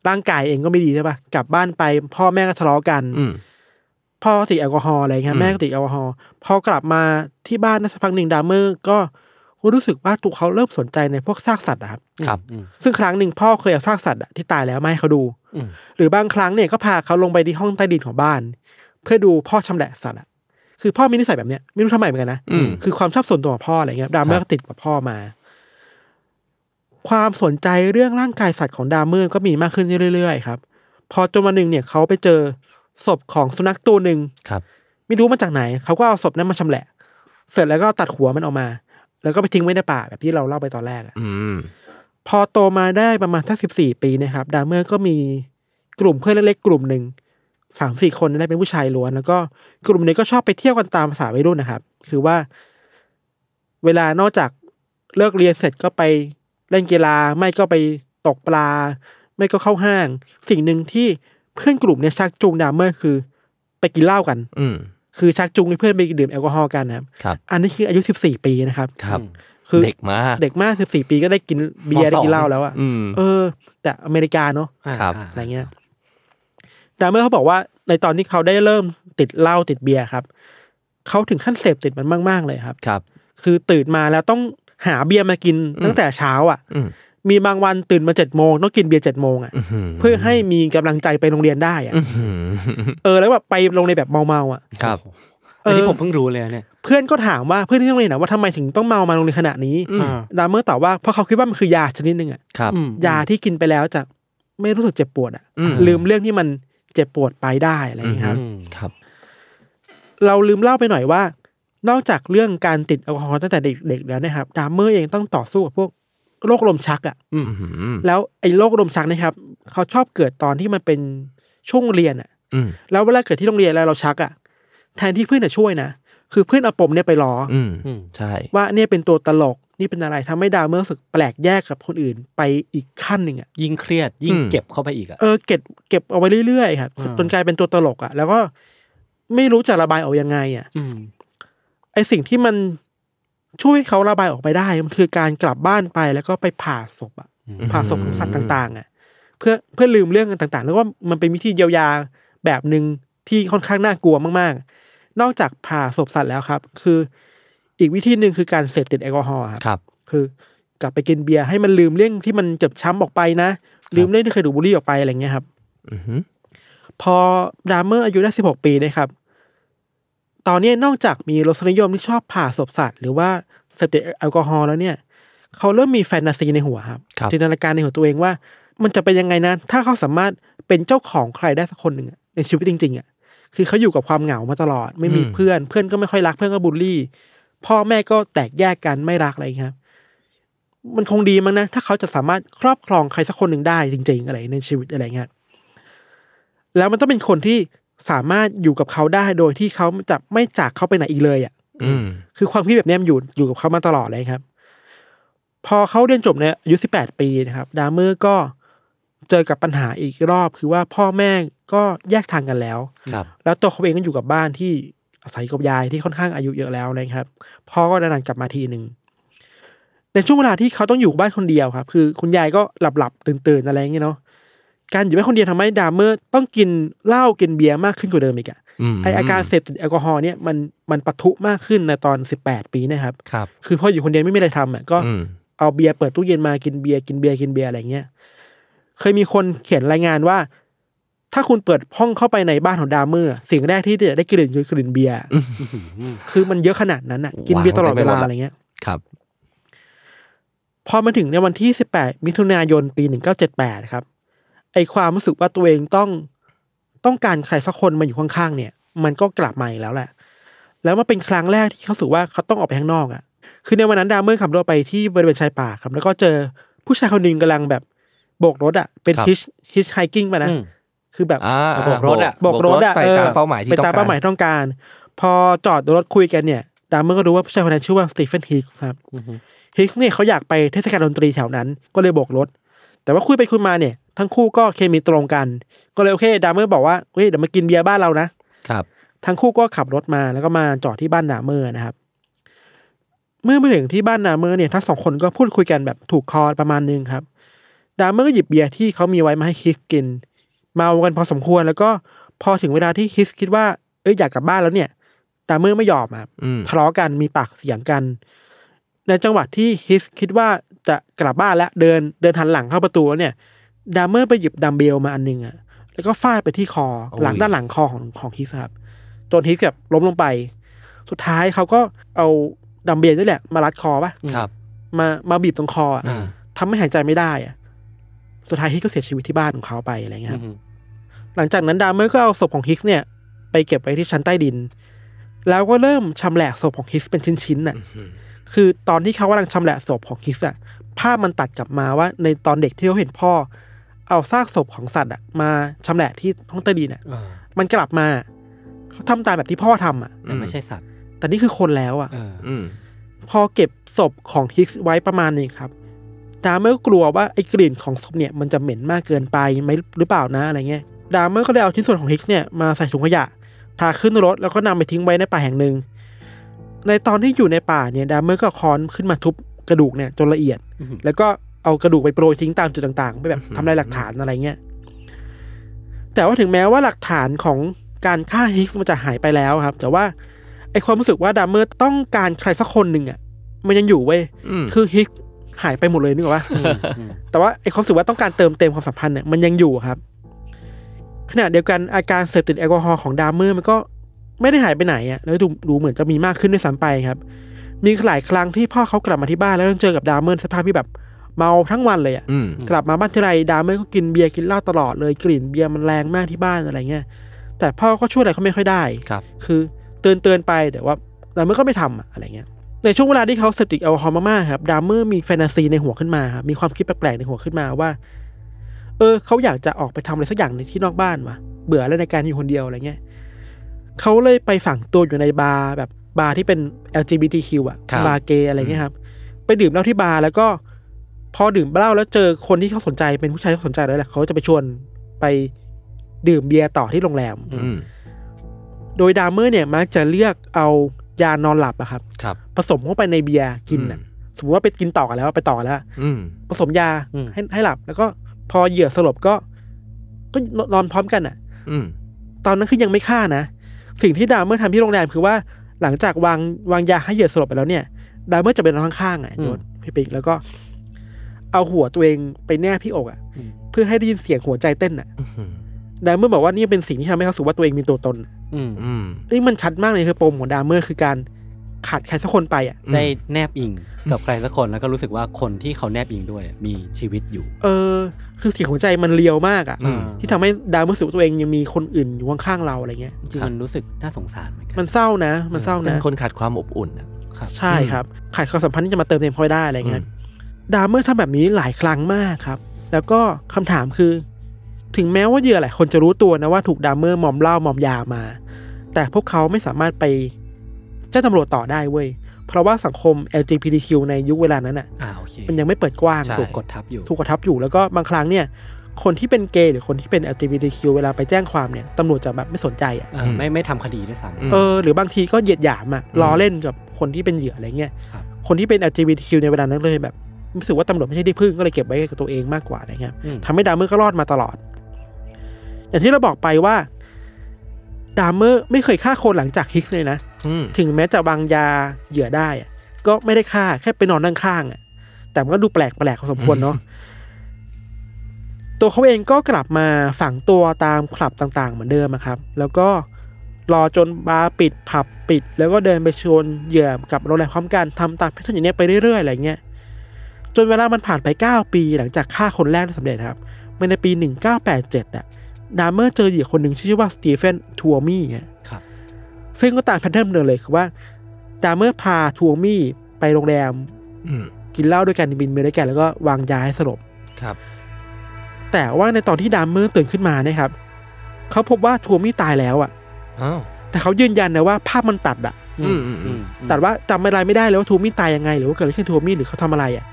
ร่างกายเองก็ไม่ดีใช่ปะกลับบ้านไปพ่อแม่ก็ทะเลาะกันอืมพ่อติดแอลกอฮอล์อะไรเงี้ยอืมแม่ก็ติดแอลกอฮอล์พอกลับมาที่บ้านได้สักพักหนึ่งดามเมอร์ก็รู้สึกว่าตัวเขาเริ่มสนใจในพวกซากสัตว์อะครับครับอืมซึ่งครั้งหนึ่งพ่อเคยเอาซากสัตว์อะที่ตายแล้วมาให้เขาดูอืมหรือบางครั้งเนี่ยก็พาเขาลงไปที่ห้องใต้ดินของบ้าน เพื่อดูพ่อชำแหละสัตว์อะคือพ่อมีนิสัยแบบเนี้ยไม่รู้ทำไมเหมือนกันนะอืม คือความชอบส่วนตัวของพ่ออะไรเงี้ยดามเมอร์ครับก็ติดกับพ่อมา ความสนใจเรื่องร่างกายสัตว์ของดามเมอร์ก็มีมากขึ้นเรื่อยๆครับ พอจนวันหนึ่งเนี่ยเขาไปเจอศพของสุนัขตัวหนึ่ง ครับ ไม่รู้มาจากไหน เขาก็เอาศพนั้นมาชำแหละ เสร็จแล้วก็ตัดหัวมันออกมา แล้วก็ไปทิ้งไว้ในป่าแบบที่เราเล่าไปตอนแรกอะอืม พอโตมาได้ประมาณสักสิบสี่ปีนะครับ ดามเมอร์ก็มีกลุ่มเพื่อนเล็กๆกลุ่มหนึ่ง สามสี่คนได้เป็นผู้ชายล้วน แล้วก็กลุ่มนี้ก็ชอบไปเที่ยวกันตามภาษาวัยรุ่นนะครับ คือว่า เวลานอกจากเลิกเรียนเสร็จก็ไปเล่นกีฬาไม่ก็ไปตกปลา ไม่ก็เข้าห้าง สิ่งหนึ่งที่เพื่อนกลุ่มเนี้ชักจูงดามเมอร์คือ ไปกินเหล้ากัน อืมคือชักจูงให้เพื่อนไปดื่มแอลกอฮอล์กันนะครับครับ อันนี้คืออายุสิบสี่ปีนะครับ ครับ คือเด็กมากเด็กมากสิบสี่ปีก็ได้กินเบียร์ได้กินเหล้าแล้วอะอืมเออ แต่อเมริกาเนาะอ่าครับอ่าอะไรเงี้ย ดามเมอร์เขาบอกว่าในตอนที่เขาได้เริ่มติดเหล้าติดเบียร์ครับ เขาถึงขั้นเสพติดมันมาก ๆ เลยครับ ครับ คือตื่นมาแล้วต้องหาเบียร์มากินอืมตั้งแต่เช้าอะอืมมีบางวันตื่นมาเจ็ดโมงต้องกินเบียร์เจ็ดโมงอะอื้อหือเพื่อให้มีกำลังใจไปโรงเรียนได้อะอื้อหือเออแล้วแบบไปโรงเรียนแบบเมาๆอะ ครับอันนี้เออผมเพิ่งรู้เลยเนี่ยเพื่อนก็ถามว่าเพื่อนที่โรงเรียนนะว่าทำไมถึงต้องเมามาโรงเรียนขนาดนี้อืมอ่าดามเมอร์ตอบว่าเพราะเขาคิดว่ามันคือยาชนิดหนึ่งอะครับอืมยาที่กินไปแล้วจะไม่รู้สึกเจ็บปวดอะอืมลืมเรื่องที่มัน เจ็บปวดไปได้อะไรอย่างเงี้ยครับอืมครับ เราลืมเล่าไปหน่อยว่า นอกจากเรื่องการติดแอลกอฮอล์ตั้งแต่เด็กๆแล้วนะครับดามเมอร์เองต้องต่อสู้กับพวกโรคลมชักอะอืมอื้อหือแล้วไอ้โรคลมชักนะครับ เขาชอบเกิดตอนที่มันเป็นช่วงเรียนอะอืมแล้วเวลาเกิดที่โรงเรียนแล้วเราชักอะแทนที่เพื่อนจะช่วยนะคือเพื่อนเอาปมเนี่ยไปล้อออืมอืมใช่ ว่าเนี่ยเป็นตัวตลกนี่เป็นอะไรทำให้ดามเมอร์รู้สึกแปลกแยกกับคนอื่นไปอีกขั้นหนึ่งอะยิ่งเครียดยิ่งเก็บเข้าไปอีกอะเออเก็บเก็บเอาไว้เรื่อยๆครับอ่าจนกลายเป็นตัวตลกอะแล้วก็ไม่รู้จะระบายออกยังไงอะอืมไอสิ่งที่มันช่วยให้เขาระบายออกไปได้ มันคือการกลับบ้านไปแล้วก็ไปผ่าศพอะผ่าศพของสัตว์ต่าง ๆ อะ เพื่อเพื่อลืมเรื่องต่างๆ แล้วก็มันเป็นวิธีเยียวยาแบบหนึ่งที่ค่อนข้างน่ากลัวมากๆ นอกจากผ่าศพสัตว์แล้วครับ คือ อีกวิธีหนึ่งคือการเสพติดแอลกอฮอล์ครับครับ คือกลับไปกินเบียร์ให้มันลืมเรื่องที่มันเจ็บช้ำออกไปนะ ลืมเรื่องที่เคยถูดบุหรี่ออกไปอะไรเงี้ยครับอือหือพอดามเมอร์อายุได้สิบหกปีนะครับ ตอนนี้นอกจากมีรสนิยมที่ชอบผ่าศพสัตว์ หรือว่าเสพติดแอลกอฮอล์แล้วเนี่ย เขาเริ่มมีแฟนตาซีในหัวครับครับจินตนาการในหัวตัวเองว่า มันจะเป็นยังไงนะถ้าเขาสามารถเป็นเจ้าของใครได้สักคนหนึ่งอะในชีวิตจริง ๆอะคือเขาอยู่กับความเหงามาตลอด ไม่มีเพื่อน เพื่อนก็ไม่ค่อยรักเพื่อนก็บูลลี่ พ่อแม่ก็แตกแยกกันไม่รักอะไรอย่างเงี้ยครับ มันคงดีมั้งนะ ถ้าเขาจะสามารถครอบครองใครสักคนหนึ่งได้จริง ๆ อะไรในชีวิตอะไรเงี้ยแล้วมันต้องเป็นคนที่สามารถอยู่กับเขาได้โดยที่เขาจะไม่จากเขาไปไหนอีกเลยอะอืมคือความคิดแบบเนี้ยมันอยู่อยู่กับเขามาตลอดเลยครับ พอเขาเรียนจบเนี่ยอายุสิบแปดปีนะครับ ดามเมอร์ก็เจอกับปัญหาอีกรอบ คือว่าพ่อแม่ก็แยกทางกันแล้วครับแล้วตัวเขาเองก็อยู่กับบ้านที่ อาศัยกับยายที่ค่อนข้างอายุเยอะแล้วนะครับ พ่อก็ดันกลับมาทีหนึ่งในช่วงเวลาที่เขาต้องอยู่บ้านคนเดียวครับ คือคุณยายก็หลับหลับตื่นตื่นๆอะไรอย่างเงี้ยเนาะการอยู่บ้านคนเดียวทำให้ดามเมอร์ต้องกินเหล้ากินเบียร์มากขึ้นกว่าเดิมอีกอะมไออาการเสพติดแอลกอฮอล์เนี่ยมันมันปะทุมากขึ้นในตอนสิบแปดปีนะครับครับ คือพออยู่คนเดียวไม่มีอะไรทำอะก็อืมเอาเบียร์เปิดตู้เย็นมากินเบียร์กินเบียร์กินเบียร์อะไรเงี้ยเคยมีคนเขียนรายงานว่า ถ้าคุณเปิดห้องเข้าไปในบ้านของดามเมอร์สิ่งแรกที่จะได้กลิ่นคือกลิ่นเบียร์คือมันเยอะขนาดนั้นอะ กินเบียร์ตลอดเวลาอะไรเงี้ยครับ พอมาถึงในวันที่18มิถุนายนปี1978ครับ ไอ้ความรู้สึกว่าตัวเองต้องต้องการใครสักคนมาอยู่ข้างๆเนี่ย มันก็กลับมาอีกแล้วแหละ แล้วมันเป็นครั้งแรกที่เขารู้สึกว่าเขาต้องออกไปข้างนอกอะ คือในวันนั้นดามเมอร์ขับรถไปที่บริเวณชายป่าครับ แล้วก็เจอผู้ชายคนหนึ่งกำลังแบบโบกรถอะเป็นครับ hitch hitchhiking ไปนะอืม คือแบบอ่าโบกรถอะโบกรถอะไปเออตามเป้าหมายที่ไปต้องตามการเป้าหมายที่ต้องการ พอจอดรถคุยกันเนี่ยดามเมอร์ก็รู้ว่าผู้ชายคนนั้นชื่อว่าสตีเฟนฮิกส์ครับอือฮึฮิกส์เนี่ยเขาอยากไปเทศกาลดนตรีแถวนั้น ก็เลยโบกรถ แต่ว่าคุยไปคุยมาเนี่ย ทั้งคู่ก็เคมีตรงกัน ก็เลยโอเคดามเมอร์บอกว่าเฮ้ยเดี๋ยวมากินเบียร์บ้านเรานะครับ ทั้งคู่ก็ขับรถมาแล้วก็มาจอดที่บ้านดามเมอร์นะครับ เมื่อมาถึงที่บ้านดามเมอร์เนี่ยทั้งสองคนก็พูดคุยกันแบบถูกคอประมาณนึงครับ ดามเมอร์ก็หยิบเบียร์ที่เขามีไว้มาให้ฮิกส์กิน เมากันพอสมควรแล้วก็พอถึงเวลาที่ฮิกส์คิดว่าเอ้ยอยากกลับบ้านแล้วเนี่ยดามเมอร์ไม่ยอมครับอืมทะเลาะกันมีปากเสียงกัน ในจังหวะที่ฮิกส์คิดว่าจะกลับบ้านแล้วเดินเดินหันหลังเข้าประตูแล้วเนี่ยดามเมอร์ไปหยิบดัมเบลมาอันหนึ่งอะแล้วก็ฟาดไปที่คอโอ้ยหลังด้านหลังคอของของฮิกส์ครับจนฮิกส์แบบล้มลงไป สุดท้ายเขาก็เอาดัมเบลนี่แหละ มารัดคอปะครับมามาบีบตรงคออะอ่าทำให้หายใจไม่ได้อะ สุดท้ายฮิกส์ก็เสียชีวิตที่บ้านของเขาไปอะไรเงี้ยครับอืมหลังจากนั้นดามเมอร์ก็เอาศพของฮิกส์เนี่ย ไปเก็บไว้ที่ชั้นใต้ดิน แล้วก็เริ่มชำแหละศพของฮิกส์เป็นชิ้นๆน่ะคือตอนที่เขากำลังชำแหละศพของฮิกส์อะภาพมันตัดกลับมาว่า ในตอนเด็กที่เขาเห็นพ่อ เอาซากศพของสัตว์อะมาชำแหละที่ห้องใต้ดินอะเออมันกลับมาเขาทำตามแบบที่พ่อทำอะแต่ไม่ใช่สัตว์ แต่นี่คือคนแล้วอะเอออืมพอเก็บศพของฮิกส์ไว้ประมาณหนึ่งครับ ดามเมอร์ก็กลัวว่าไอ้กลิ่นของศพเนี่ยมันจะเหม็นมากเกินไปไหมหรือเปล่านะอะไรเงี้ยดามเมอร์ก็เลยเอาชิ้นส่วนของฮิกส์เนี่ยมาใส่ถุงขยะพาขึ้นรถแล้วก็นำไปทิ้งไว้ในป่าแห่งหนึ่งในตอนที่อยู่ในป่าเนี่ยดามเมอร์ก็ค้อนขึ้นมาทุบกระดูกเนี่ยจนละเอียดอืมแล้วก็เอากระดูกไปโปรยทิ้งตามจุดต่างๆไปแบบทำลายหลักฐานอะไรเงี้ยแต่ว่าถึงแม้ว่าหลักฐานของการฆ่าฮิกส์มันจะหายไปแล้วครับ แต่ว่าไอ้ความรู้สึกว่าดามเมอร์ต้องการใครสักคนหนึ่งอะมันยังอยู่เว้ยอืมคือฮิกส์ หายไปหมดเลยนึกออกปะอืมแต่ว่าไอ้ความรู้สึกว่าต้องการเติมเต็มความสัมพันธ์เนี่ยมันยังอยู่ครับ ขณะเดียวกันอาการเสพติดแอลกอฮอล์ของดามเมอร์มันก็ไม่ได้หายไปไหนอะแล้วดูดูเหมือนจะมีมากขึ้นด้วยซ้ำไปครับ มีหลายครั้งที่พ่อเขากลับมาที่บ้านแล้วต้องเจอกับดามเมอร์สภาพที่แบบเมาทั้งวันเลยอะอืมกลับมาบ้านทีไรดามเมอร์ก็กินเบียร์กินเหล้าตลอดเลยกลิ่นเบียร์มันแรงมากที่บ้านอะไรเงี้ยแต่พ่อก็ช่วยอะไรเขาไม่ค่อยได้ครับ คือเตือนเตือนไปแต่ว่าดามเมอร์ก็ไม่ทำอะอะไรเงี้ย ในช่วงเวลาที่เขาเสพติดแอลกอฮอล์มากๆครับดามเมอร์มีแฟนตาซีในหัวขึ้นมาครับมีความคิดแปลกๆในหัวขึ้นมาว่า เออ เขาอยากจะออกไปทำอะไรสักอย่างในที่นอกบ้านวะเบื่อแล้วในการอยู่คนเดียวอะไรเงี้ยเขาเลยไปฝังตัวอยู่ในบาร์แบบบาร์ที่เป็น LGBTQ อะครับบาร์เกย์อะไรเงี้ยครับ ไปดื่มเหล้าที่บาร์แล้วก็ พอดื่มเหล้าแล้วเจอคนที่เขาสนใจเป็นผู้ชายที่เขาสนใจแล้วแหละเขาจะไปชวนไปดื่มเบียร์ต่อที่โรงแรมอืมโดยดามเมอร์เนี่ยมักจะเลือกเอา ยานอนหลับอะครับ ครับ ผสมเข้าไปในเบียร์กินอะสมมติว่าไปกินต่อกันแล้วไปต่อกันแล้ว อืม ผสมยาอืม ให้ให้หลับ แล้วก็พอเหยื่อสลบก็ ก็นอนพร้อมกันอะอืม ตอนนั้นคือยังไม่ฆ่านะ สิ่งที่ดามเมอร์ทำที่โรงแรมคือว่าหลังจากวางวางยาให้เหยื่อสลบไปแล้วเนี่ยดามเมอร์จะเป็นนอนข้างๆอะโยนพี่ปิ๊กแล้วก็ เอาหัวตัวเองไปแนบที่อกอะอืม เพื่อให้ได้ยินเสียงหัวใจเต้นอะอืม ดามเมอร์บอกว่านี่เป็นสิ่งที่ทำให้เขารู้สึกว่าตัวเองมีตัวตนอะอืมอืมนี่มันชัดมากเลยคือปมของดามเมอร์คือการขาดใครสักคนไปอะ ได้แนบอิงกับใครสักคนแล้วก็รู้สึกว่าคนที่เขาแนบอิงด้วยมีชีวิตอยู่ เออ คือเสียงหัวใจมัน real มากอะ อืม ที่ทำให้ดามเมอร์รู้สึกว่าตัวเองยังมีคนอื่นอยู่ข้างๆเราอะไรเงี้ย จริงๆมันรู้สึกน่าสงสารเหมือนกันมันเศร้านะ มันเศร้าเป็นนะ คนขาดความอบอุ่นอะ ครับ ใช่ครับ ขาดความสัมพันธ์ที่จะมาเติมเต็มเขาได้อะไรเงี้ยอืมดามเมอร์ทำแบบนี้หลายครั้งมากครับ แล้วก็คำถามคือ ถึงแม้ว่าเหยื่อหลายคนจะรู้ตัวนะว่าถูกดามเมอร์มอมเหล้ามอมยามา แต่พวกเขาไม่สามารถไปแจ้งตำรวจต่อได้เว้ย เพราะว่าสังคม LGBTQ ในยุคเวลานั้นอะอ่าโอเคมันยังไม่เปิดกว้างใช่ถูกกดทับอยู่ ถูกกระทับอยู่แล้วก็บางครั้งเนี่ยคนที่เป็นเกย์หรือคนที่เป็น LGBTQ เวลาไปแจ้งความเนี่ยตำรวจจะแบบไม่สนใจอะเออไม่ไม่ทำคดีด้วยซ้อืมเออหรือบางทีก็เหยียดหยามอะอืมล้อเล่นกับคนที่เป็นเหยื่ออะไรเงี้ยครับคนที่เป็น LGBTQ ในเวลานั้นเลยแบบรู้สึกว่าตำรวจไม่ใช่ที่พึ่งก็เลยเก็บไว้กับตัวเองมากกว่าอะไรเงี้ยำอืมทำให้ดามเมอร์ก็รอดมาตลอด อย่างที่เราบอกไปว่าดามเมอร์ไม่เคยฆ่าคนหลังจากฮิกส์เลยนะอืมถึงแม้จะวางยาเหยื่อได้อะก็ไม่ได้ฆ่าแค่ไปนอนนั่งข้างๆอะแต่มันก็ดูแปลกแปลกพอสมควรเนาะตัวเขาเองก็กลับมาฝังตัวตามคลับต่างๆ เหมือนเดิมอะครับ แล้วก็รอจนบาร์ปิดผับปิด แล้วก็เดินไปชวนเหยื่อกลับโรงแรมพร้อมกันทำตาม pattern อย่างเนี้ยไปเรื่อยๆอะไรเงี้ยจนเวลามันผ่านไป 9 ปีหลังจากฆ่าคนแรกได้สำเร็จครับมันในปี 1987อะ ดามเมอร์เจอเหยื่อคนหนึ่งชื่อว่าสตีเฟนทัวมี่อะครับ ซึ่งก็ตาม pattern เดิมเลยคือว่าดามเมอร์พาทัวมี่ไปโรงแรมอืมกินเหล้าด้วยกันกินไปด้วยกันแล้วก็วางยาให้สลบครับ แต่ว่าในตอนที่ดามเมอร์ตื่นขึ้นมาเนี่ยครับเขาพบว่าทัวมี่ตายแล้วอะอ้าวแต่เขายืนยันนะว่าภาพมันตัดอะอืมอืมอืมตัดว่าจำอะไรไม่ได้เลยว่าทัวมี่ตายยังไงหรือว่าเกิดอะไรขึ้นทัวมี่หรือเขาทำอะไรอะ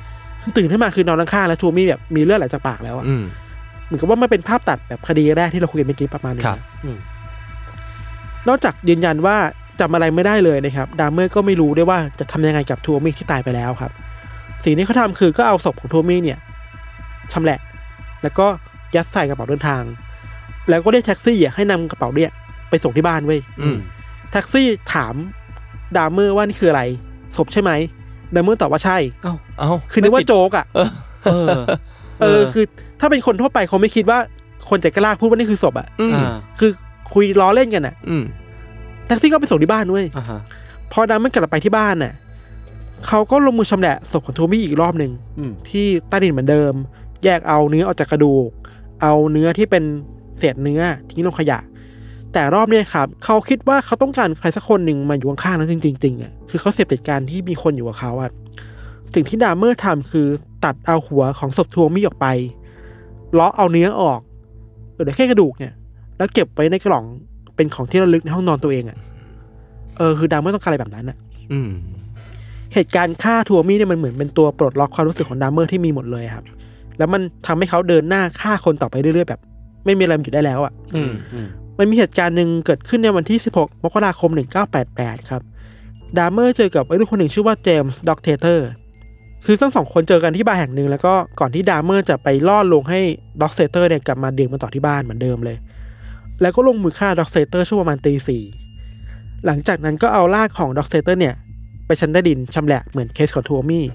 คือตื่นขึ้นมาคือนอนข้างๆแล้วทัวมี่แบบมีเลือดไหลจากปากแล้วอะอืม เหมือนกับว่ามันเป็นภาพตัดแบบคดีแรกที่เราคุยกันเมื่อกี้ประมาณนี้ครับนะอืมนอกจากยืนยันว่าจำอะไรไม่ได้เลยนะครับ ดามเมอร์ก็ไม่รู้ด้วยว่าจะทำยังไงกับทัวมี่ที่ตายไปแล้วครับ สิ่งที่เขาทำคือก็เอาศพของทัวมี่เนี่ยชำแหละ แล้วก็ยัดใส่กระเป๋าเดินทาง แล้วก็เรียกแท็กซี่อะให้นำกระเป๋าเนี่ยไปส่งที่บ้านเว้ยอืมแท็กซี่ถามดามเมอร์ว่านี่คืออะไร ศพใช่ไหมดามเมอร์ตอบว่าใช่ เอ้าเอ้าคือนึกว่าโจ๊กอะ เออ เออเออคือ ถ้าเป็นคนทั่วไปเขาไม่คิดว่าคนจะกล้าพูดว่านี่คือศพอะอืมอ่าคือคุยล้อเล่นกันอะอืมแท็กซี่ก็ไปส่งที่บ้านด้วยอ่าฮะพอดามเมอร์กลับไปที่บ้านน่ะเขาก็ลงมือชำแหละศพของทัวมี่อีกรอบหนึ่งอืมที่ใต้ดินเหมือนเดิม แยกเอาเนื้อออกจากกระดูก เอาเนื้อที่เป็นเศษเนื้อทิ้งลงขยะ แต่รอบเนี้ยครับ เขาคิดว่าเขาต้องการใครสักคนหนึ่งมาอยู่ข้างๆนั้นจริงๆจริงๆอะคือเขาเสพติดการที่มีคนอยู่กับเขาอะสิ่งที่ดามเมอร์ทำคือตัดเอาหัวของศพทัวมี่ออกไป เลาะเอาเนื้อออกเหลือแค่กระดูกเนี่ย แล้วเก็บไว้ในกล่องเป็นของที่ระลึกในห้องนอนตัวเองอะ เออ คือดามเมอร์ต้องการอะไรแบบนั้นอะอืมเหตุการณ์ฆ่าทัวมี่เนี่ยมันเหมือนเป็นตัวปลดล็อกความรู้สึกของดามเมอร์ที่มีหมดเลยครับ แล้วมันทำให้เขาเดินหน้าฆ่าคนต่อไปเรื่อยๆแบบ ไม่มีอะไรมันหยุดได้แล้วอะอืมอืมมันมีเหตุการณ์หนึ่งเกิดขึ้นในวันที่ 16 มกราคม 1988 ครับ ดามเมอร์เจอกับวัยรุ่นคนหนึ่งชื่อว่าเจมส์ด็อกเทเตอร์ คือทั้งสองคนเจอกันที่บาร์แห่งหนึ่งแล้วก็ก่อนที่ดามเมอร์จะไปล่อลวงให้ด็อกเทเตอร์เนี่ยกลับมาดื่มกันต่อที่บ้านเหมือนเดิมเลย แล้วก็ลงมือฆ่าด็อกเทเตอร์ช่วงประมาณตีสี่หลังจากนั้นก็เอาร่างของด็อกเทเตอร์เนี่ย ไปชั้นใต้ดินชำแหละเหมือนเคสของทัวมี่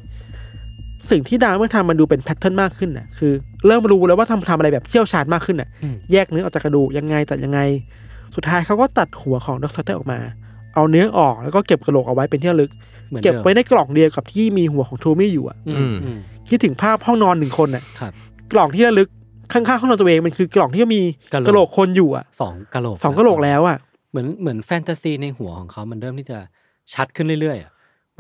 สิ่งที่ดามเมอร์ทำมันดูเป็น pattern มากขึ้นน่ะคือ เริ่มรู้แล้วว่าทำทำอะไรแบบเชี่ยวชาญมากขึ้นน่ะ แยกเนื้อออกจากกระดูกยังไงตัดยังไง สุดท้ายเขาก็ตัดหัวของด็อกเทเตอร์ออกมา เอาเนื้อออกแล้วก็เก็บกระโหลกเอาไว้เป็นที่ระลึก เหมือนเก็บดิมไว้ในกล่องเดียวกับที่มีหัวของทัวมี่อยู่อะอืมอืมคิดถึงภาพห้องนอนหนึ่งคนน่ะครับกล่องที่ระลึกข้างๆห้องนอนตัวเองมันคือกล่องที่มีกะโหลกกระโหลกคนอยู่อะสองกะโหลกสองกระโหลกแล้วอะเหมือนเหมือนแฟนตาซีในหัวของเขามันเริ่มที่จะชัดขึ้นเรื่อยๆอะ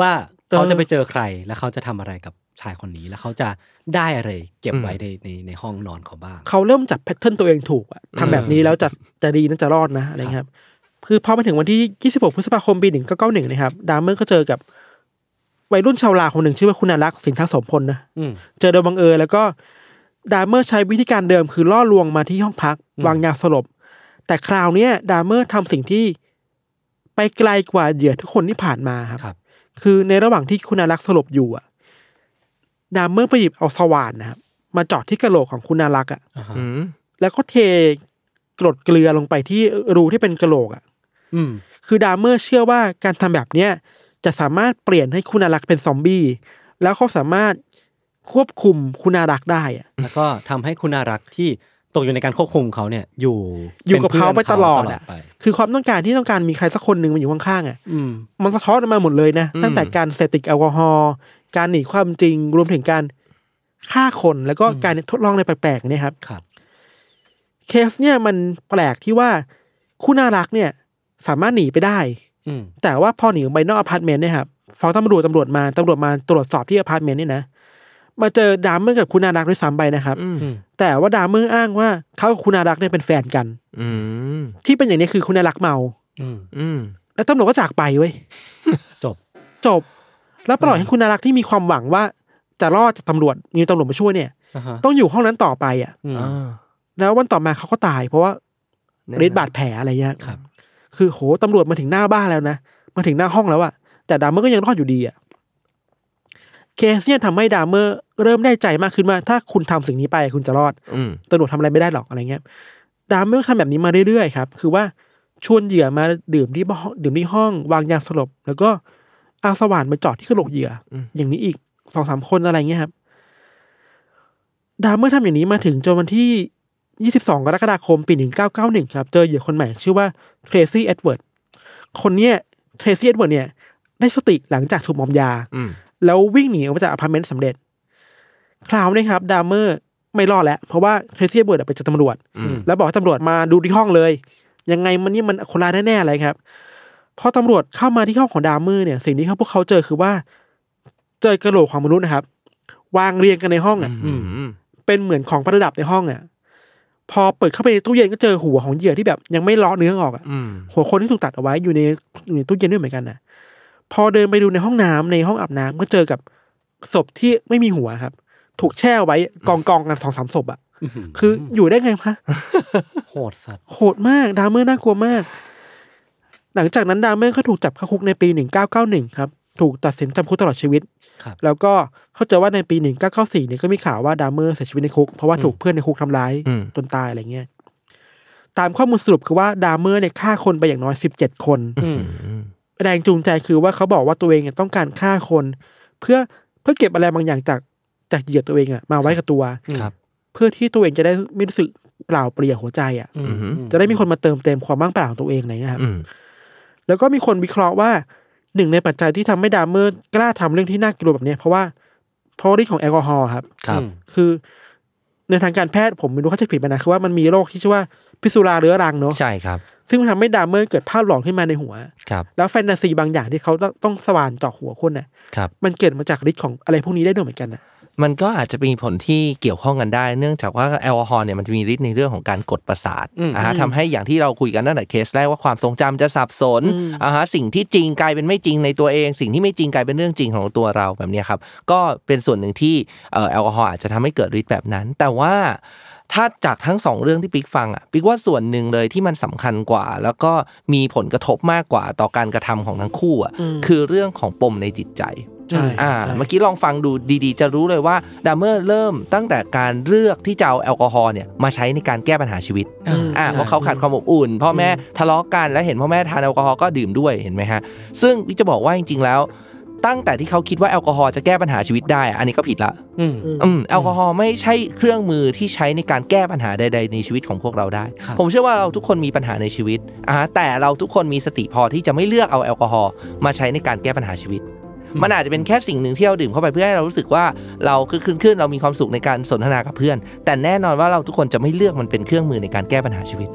ว่าเขาจะไปเจอใครแล้วเขาจะทำอะไรกับชายคนนี้แล้วเขาจะได้อะไรเก็บไว้ในในในห้องนอนเขาบ้างเขาเริ่มจับ pattern ตัวเองถูกอะทำแบบนี้แล้วจะจะดีน่าจะรอดนะอะไรเงี้ยครับ คือพอมาถึงวันที่ 26 พฤษภาคมปี 1991นะครับ ดามเมอร์ก็เจอกับวัยรุ่นชาวลาวคนหนึ่งชื่อว่าคุณอารักษ์สินทสมพรนะอืมเจอโดยบังเอิญแล้วก็ดามเมอร์ใช้วิธีการเดิมคือล่อลวงมาที่ห้องพักอืมวางยาสลบ แต่คราวเนี้ยดามเมอร์ทำสิ่งที่ไปไกลกว่าเหยื่อทุกคนที่ผ่านมาครับครับคือในระหว่างที่คุณอารักษ์สลบอยู่อะดามเมอร์ไปหยิบเอาสว่านนะครับมาเจาะที่กระโหลกของคุณอารักษ์อะอ่าฮะอืมแล้วก็เทกรดเกลือลงไปที่รูที่เป็นกระโหลกอะอืม คือดามเมอร์เชื่อว่าการทำแบบเนี้ยจะสามารถเปลี่ยนให้คุณอารักษ์เป็นซอมบี้แล้วเขาสามารถควบคุมคุณอารักษ์ได้อะแล้วก็ทำให้คุณอารักษ์ที่ตกอยู่ในการควบคุมเขาเนี่ยอยู่อยู่กับเขาเปนพื่อนตลอดตลอดไปอะคือความต้องการที่ต้องการมีใครสักคนหนึ่งมาอยู่ข้างๆอะอืมมันสะท้อนออกมาหมดเลยนะ ตั้งแต่การเสพติดแอลกอฮอล์การหนีความจริงรวมถึงการฆ่าคนแล้วก็การทดลองในแปลกๆเนี่ยครับครับ เคสเนี่ยมันแปลกที่ว่าคุณอารักษ์เนี่ย สามารถหนีไปได้ อืมแต่ว่าพอหนีออกไปนอกอพาร์ตเมนต์เนี่ยครับฟ้องตำรวจตำรวจมาตำรวจมาตรวจสอบที่อพาร์ตเมนต์เนี่ยนะมาเจอดามเมอร์กับคุณอารักษ์ด้วยซ้ำไปนะครับอืมอืมแต่ว่าดามเมอร์อ้างว่าเขากับคุณอารักษ์เนี่ยเป็นแฟนกัน อืมที่เป็นอย่างนี้คือคุณอารักษ์เมา อืมอืมแล้วตำรวจก็จากไปเว้ยจบจบ แล้วปล่อยให้คุณอารักษ์ที่มีความหวังว่า จะรอดจากตำรวจมีตำรวจมาช่วยเนี่ยอ่าฮะต้องอยู่ห้องนั้นต่อไปอะอืมอ่าแล้ววันต่อมาเขาก็ตาย เพราะว่าแน่นอนฤทธิ์บาดแผลอะไรเงี้ยครับ คือโหตำรวจมาถึงหน้าบ้านแล้วนะมาถึงหน้าห้องแล้วอะแต่ดามเมอร์ก็ยังรอดอยู่ดีอะเคสเนี่ยทำให้ดามเมอร์เริ่มได้ใจมากขึ้นว่าถ้าคุณทำสิ่งนี้ไปคุณจะรอดอืมตำรวจทำอะไรไม่ได้หรอกอะไรเงี้ยดามเมอร์ทำแบบนี้มาเรื่อยๆครับคือว่าชวนเหยื่อมาดื่มที่บ้านดื่มที่ห้องวางยาสลบ แล้วก็เอาสว่านมาเจาะที่กระโหลกเหยื่ออย่างนี้อีกสองสามคนอะไรเงี้ยครับดามเมอร์ทำอย่างนี้มาถึงจนวันที่ 22 กรกฎาคมปี 1991 ครับ เจอเหยื่อคนใหม่ชื่อว่าเทรซี่เอ็ดเวิร์ด คนเนี้ยเทรซี่เอ็ดเวิร์ดเนี่ย ได้สติหลังจากถูกมอมยาอืมแล้ววิ่งหนีออกมาจากอพาร์ตเมนต์สำเร็จ คราวนี้ครับ ดามเมอร์ไม่รอดแล้ว เพราะว่าเทรซี่เอ็ดเวิร์ดไปเจอตำรวจอืมแล้วบอกให้ตำรวจมาดูที่ห้องเลย ยังไงมันนี่มันคนร้ายแน่ๆเลยครับ พอตำรวจเข้ามาที่ห้องของดามเมอร์เนี่ย สิ่งที่เขาพวกเขาเจอคือว่า เจอกระโหลกของมนุษย์นะครับ วางเรียงกันในห้องอะอืมเป็นเหมือนของประดับในห้องอะ พอเปิดเข้าไปในตู้เย็นก็เจอหัวของเหยื่อที่แบบยังไม่เลาะเนื้อออกอะอืมหัวคนที่ถูกตัดเอาไว้อยู่ในอยู่ในตู้เย็นด้วยเหมือนกันนะพอเดินไปดูในห้องน้ำในห้องอาบน้ำก็เจอกับศพที่ไม่มีหัวครับ ถูกแช่ไว้กองกองๆกันสองสามศพอะอื้อหือคืออยู่ได้ไงพะโหดสัตว์โหดมากดามเมอร์น่ากลัวมาก หลังจากนั้นดามเมอร์ก็ถูกจับเข้าคุกในปีหนึ่งเก้าเก้าหนึ่งครับ ถูกตัดสินจำคุกตลอดชีวิต ครับแล้วก็เข้าใจว่าในปีหนึ่งเก้าเก้าสี่เนี่ยก็มีข่าวว่าดามเมอร์เสียชีวิตในคุก เพราะว่าถูกเพื่อนในคุกทำร้ายอืม จนตายอะไรเงี้ยตามข้อมูลสรุปคือว่าดามเมอร์เนี่ยฆ่าคนไปอย่างน้อยสิบเจ็ดคนอืมอืม แรงจูงใจคือว่าเขาบอกว่าตัวเองเนี่ยต้องการฆ่าคน เพื่อเพื่อเก็บอะไรบางอย่างจากจากเหยื่อตัวเองอะมาไว้กับตัว ครับ เพื่อที่ตัวเองจะได้ไม่รู้สึกเปล่าเปลี่ยวหัวใจอะอืมอืมจะได้มีคนมาเติมเต็มความว่างเปล่าของตัวเองอะไรเงี้ยครับ อืม แล้วก็มีคนวิเคราะห์ว่า หนึ่งในปัจจัยที่ทำให้ดามเมอร์กล้าทำเรื่องที่น่ากลัวแบบเนี้ยเพราะว่าเพราะฤทธิ์ของแอลกอฮอล์ครับครับ คือ ในทางการแพทย์ผมไม่รู้เข้าใจผิดไปนะคือว่ามันมีโรคที่ชื่อว่าพิษสุราเรื้อรังเนาะใช่ครับ ซึ่งมันทำให้ดามเมอร์เกิดภาพหลอนขึ้นมาในหัวครับแล้วแฟนตาซีบางอย่างที่เขาต้องต้องสว่านเจาะหัวคนน่ะครับมันเกิดมาจากฤทธิ์ของอะไรพวกนี้ได้ด้วยเหมือนกันน่ะ มันก็อาจจะมีผลที่เกี่ยวข้องกันได้ เนื่องจากว่าแอลกอฮอล์เนี่ยมันจะมีฤทธิ์ในเรื่องของการกดประสาทอืมอ่าฮะทำให้อย่างที่เราคุยกันตั้งแต่เคสแรกว่าความทรงจำจะสับสนอ่าฮะสิ่งที่จริงกลายเป็นไม่จริงในตัวเอง สิ่งที่ไม่จริงกลายเป็นเรื่องจริงของตัวเราแบบเนี้ยครับก็เป็นส่วนหนึ่งที่เอ่อแอลกอฮอล์อาจจะทำให้เกิดฤทธิ์แบบนั้น แต่ว่าถ้าจากทั้งสองเรื่องที่ปิ๊กฟังอะปิ๊กว่าส่วนหนึ่งเลยที่มันสำคัญกว่า แล้วก็มีผลกระทบมากกว่าต่อการกระทำของทั้งคู่อะคือเรื่องของปมในจิตใจ ใช่อ่าใช่เมื่อกี้ลองฟังดูดีๆ จะรู้เลยว่าดามเมอร์เริ่มตั้งแต่การเลือกที่จะเอาแอลกอฮอล์เนี่ยมาใช้ในการแก้ปัญหาชีวิตอ่าอ่าเพราะเขาขาดความอบอุ่น พ่อแม่ทะเลาะกันแล้วเห็นพ่อแม่ทานแอลกอฮอล์ก็ดื่มด้วยเห็นไหมฮะ ซึ่งพี่จะบอกว่าจริงๆแล้วตั้งแต่ที่เขาคิดว่าแอลกอฮอล์จะแก้ปัญหาชีวิตได้ อันนี้ก็ผิดละ อืมอืมแอลกอฮอล์ไม่ใช่เครื่องมือที่ใช้ในการแก้ปัญหาใด ๆ ในชีวิตของพวกเราได้ครับผมเชื่อว่าเราทุกคนมีปัญหาในชีวิตอ่าแต่เราทุกคนมีสติพอที่จะไม่เลือกเอาแอลกอฮอล์มาใช้ในการแก้ปัญหาชีวิต มันอาจจะเป็นแค่สิ่งหนึ่งที่เราดื่มเข้าไปเพื่อให้เรารู้สึกว่าเราคือขึ้นขึ้นเรามีความสุขในการสนทนากับเพื่อน แต่แน่นอนว่าเราทุกคนจะไม่เลือกมันเป็นเครื่องมือในการแก้ปัญหาชีวิต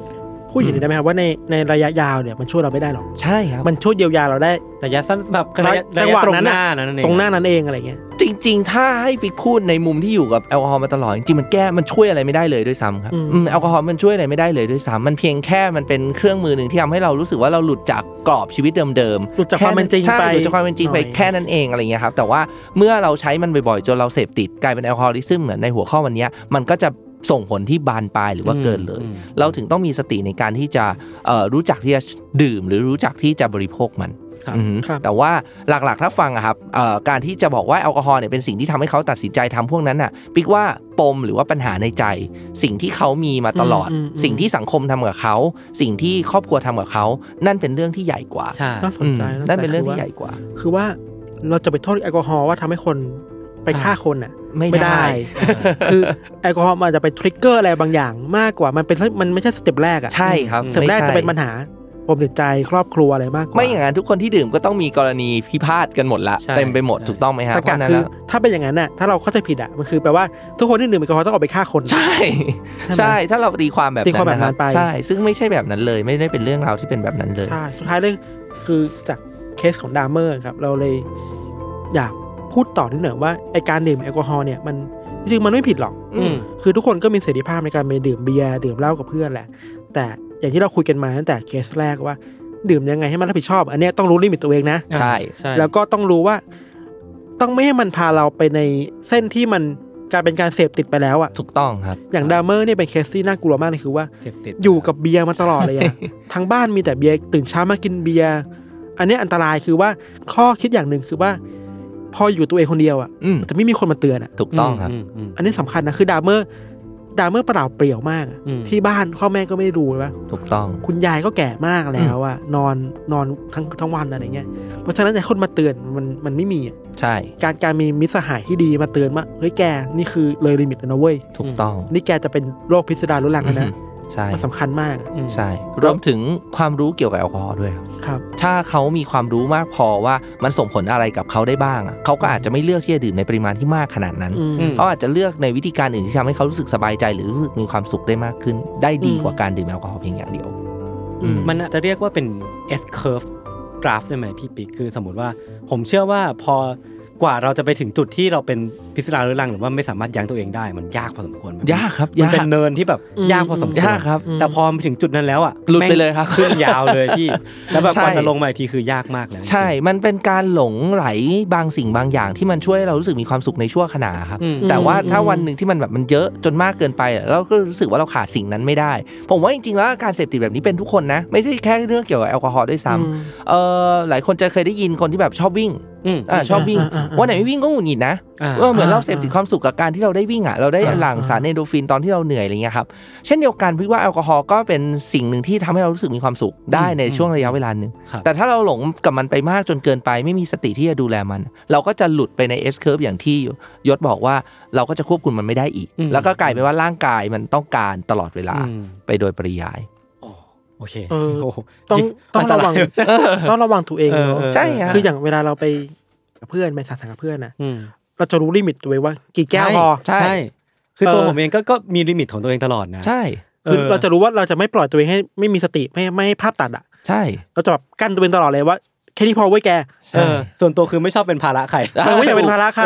พูดอย่างนี้ได้ไหมครับว่าในในระยะยาวเนี่ยมันช่วยเราไม่ได้หรอกใช่ครับมันช่วยเยียวยาเราได้ระยะสั้นแบบระยะจัระงหยะวะตรงนั้นหน่ะน้านั้นเองตรงหน้านั้นเองอะไรเงี้ยจริง ๆ ถ้าให้ปิ๊กพูดในมุมที่อยู่กับแอลกอฮอล์มาตลอดจริงๆมันแก้มันช่วยอะไรไม่ได้เลยด้วยซ้ำครับอืมอืมแอลกอฮอล์มันช่วยอะไรไม่ได้เลยด้วยซ้ำมันเพียงแค่มันเป็นเครื่องมือหนึ่งที่ทำให้เรารู้สึกว่าเราหลุดจากกรอบชีวิตเดิมๆหลุดจากความเป็นจริงใช่ไปหลุดจากความเป็นจริงไปหน่อยแค่นั้นเองอะไรเงี้ยครับแต่ว่าเมื่อเราใช้มันบ่อยๆจนเราเสพติดกลายเป็นแอลกอฮอลิซึมเหมือนในหัวข้อวันเนี้ยมันก็จะ ส่งผลที่บานปลายหรือว่าเกินเลยอืมเราถึงต้องมีสติในการที่จะเอ่อรู้จักที่จะดื่ม หรือรู้จักที่จะบริโภคมันครับอือฮึครับแต่ว่าหลักๆถ้าฟังอะครับเอ่อการที่จะบอกว่าแอลกอฮอล์เนี่ยเป็นสิ่งที่ทำให้เขาตัดสินใจทำพวกนั้นน่ะปิ๊กว่าปมหรือว่าปัญหาในใจ สิ่งที่เขามีมาตลอดอืมอืมอืมสิ่งที่สังคมทำกับเขา สิ่งที่ครอบครัวทำกับเขา นั่นเป็นเรื่องที่ใหญ่กว่าใช่น่าสนใจอืมนั่นเป็นเรื่องที่ใหญ่กว่า คือว่าเราจะไปโทษแอลกอฮอล์ว่าทำให้คน ไปฆ่าคนอะ ไม่ได้ คือแอลกอฮอล์มันอาจจะไป trigger อะไรบางอย่างมากกว่ามันเป็นมันไม่ใช่ step แรกอะใช่ครับ step แรกไม่ใช่จะเป็นปัญหาปมจิตใจครอบครัวอะไรมากกว่าไม่อย่างนั้นทุกคนที่ดื่มก็ต้องมีกรณีพิพาทกันหมดละใช่เต็มไปหมดใช่ถูกต้องไหมฮะแต่เพการาะรฉะนั้นคือแล้วถ้าเป็นอย่างนั้นน่ะถ้าเราเข้าใจผิดอะมันคือแปลว่าทุกคนที่ดื่มแอลกอฮอล์ต้องออกไปฆ่าคน ใช่ ใช่ไหมใช่ถ้าเราตีความแบบตีความแบบนั้นไปอะใช่ ซึ่งไม่ใช่แบบนั้นเลยไม่ได้เป็นเรื่องราวที่เป็นแบบนั้นเลยใช่สุดท้ายเลยคือจากเคสของดามเมอร์ครับเราเลยอยาก พูดต่อนิดหน่อยว่าไอการดื่มแอลกอฮอล์เนี่ยมันจริงๆมันไม่ผิดหรอก อืมคือทุกคนก็มีเสรีภาพในการไปดื่มเบียร์ดื่มเหล้ากับเพื่อนแหละ แต่อย่างที่เราคุยกันมาตั้งแต่เคสแรกว่า ดื่มยังไงให้มันรับผิดชอบ อันเนี้ยต้องรู้ limit ตัวเองนะใช่ใช่แล้วก็ต้องรู้ว่า ต้องไม่ให้มันพาเราไปในเส้นที่มันกลายเป็นการเสพติดไปแล้วอะถูกต้องครับ อย่างดามเมอร์เนี่ยเป็นเคสที่น่ากลัวมากเลยคือว่าเสพติดอยู่กับเบียร์มาตลอดเลยอะทั้งบ้านมีแต่เบียร์ตื่นเช้ามากินเบียร์อันเนี้ยอันตรายคือว่าข้อคิดอย่างหนึ่งคือว่า พออยู่ตัวเองคนเดียวอะอืมจะไม่มีคนมาเตือนอะถูกต้องครับอืมอันนี้สำคัญนะคือดามเมอร์ดามเมอร์เปล่าเปลี่ยวมากอะอืมที่บ้านพ่อแม่ก็ไม่ได้ดูเลยว่าถูกต้อง คุณยายก็แก่มากแล้วอะนอนนอนทั้งทั้งวันอะไรเงี้ยเพราะฉะนั้นแต่คนมาเตือนมันมันไม่มีอะใช่ การการมีมิตรสหายที่ดีมาเตือนว่าเฮ้ยแกนี่คือเลย limit แล้วนะเว้ยถูกต้อง นี่แกจะเป็นโรคพิสดารรุนแรงแล้วนะ ใช่มันสำคัญมากอืมใช่รวมถึงความรู้เกี่ยวกับแอลกอฮอล์ด้วยครับครับ ถ้าเขามีความรู้มากพอว่ามันส่งผลอะไรกับเขาได้บ้างอะเขาก็อาจจะไม่เลือกที่จะดื่มในปริมาณที่มากขนาดนั้นอืมอืมเขาอาจจะเลือกในวิธีการอื่นที่ทำให้เขารู้สึกสบายใจหรือรู้สึกมีความสุขได้มากขึ้น ได้ดีกว่าการดื่มแอลกอฮอล์เพียงอย่างเดียวอืมมันอาจจะเรียกว่าเป็น S curve graph ได้ไหมพี่ปิ๊กคือสมมติว่าผมเชื่อว่าพอ กว่าเราจะไปถึงจุดที่เราเป็นพิษราเรื้อรังหรือว่าไม่สามารถยั้งตัวเองได้มันยากพอสมควรยากครับมันยากเป็นเนินที่แบบอืมยากพอสมควรยากครับแต่พอมาถึงจุดนั้นแล้วอะหลุดไปแม่งเลยครับขึ้นยาวเลยพี่แล้วแบบใช่กว่าจะลงมาอีกทีคือยากมากแล้วใช่ มันเป็นการหลงไหลบางสิ่งบางอย่างที่มันช่วยให้เรารู้สึกมีความสุขในชั่วขณะครับอืมแต่ว่าถ้าอืมวันหนึ่งที่มันแบบมันเยอะจนมากเกินไปอะเราก็รู้สึกว่าเราขาดสิ่งนั้นไม่ได้ ผมว่าจริงๆแล้วการเสพติดแบบนี้เป็นทุกคนนะ ไม่ใช่แค่เรื่องเกี่ยวกับแอลกอฮอล์ด้วยซ้ำอืมเออหลายคนจะเคยได้ยินคนที่แบบชอบวิ่ง อืมอ่าชอบวิ่งอ่าอ่าอ่าวันไหนไม่วิ่งก็หงุดหงิดนะอ่าเออเหมือนเราอ่าเสพติดความสุขกับการที่เราได้วิ่งอะเราได้ครับหลั่งสารเอนโดรฟินตอนที่เราเหนื่อยอะไรเงี้ยครับเช่นเดียวกันพี่ว่าแอลกอฮอล์ก็เป็นสิ่งหนึ่งที่ทำให้เรารู้สึกมีความสุขได้ในช่วงระยะเวลาหนึ่งครับแต่ถ้าเราหลงกับมันไปมากจนเกินไป ไม่มีสติที่จะดูแลมัน เราก็จะหลุดไปใน S curve อย่างที่ยศบอกว่าเราก็จะควบคุมมันไม่ได้อีกอืมแล้วก็กลายเป็นว่าร่างกายมันต้องการตลอดเวลาอืมไปโดยปริยาย โอ้โอเคเออโโหต้องต้องระวังอันตรายต้องระวังตัวเองเออเนาะเออใช่ฮะคืออย่างเวลาเราไปกับเพื่อนไปสังสรรค์กับเพื่อนน่ะอืมเราจะรู้ limit ตัวเองว่า กี่แก้วพอใช่ใช่คือตัวเออผมเองก็ก็มี limit ของตัวเองตลอดนะใช่คือเออเราจะรู้ว่าเราจะไม่ปล่อยตัวเองให้ไม่มีสติไม่ไม่ให้ภาพตัดอะ ใช่ เราจะแบบกั้นตัวเองตลอดเลยว่าแค่นี้พอเว้ยแกเออส่วนตัวคือไม่ชอบเป็นภาระใครเออไม่อยากเป็นภาระใคร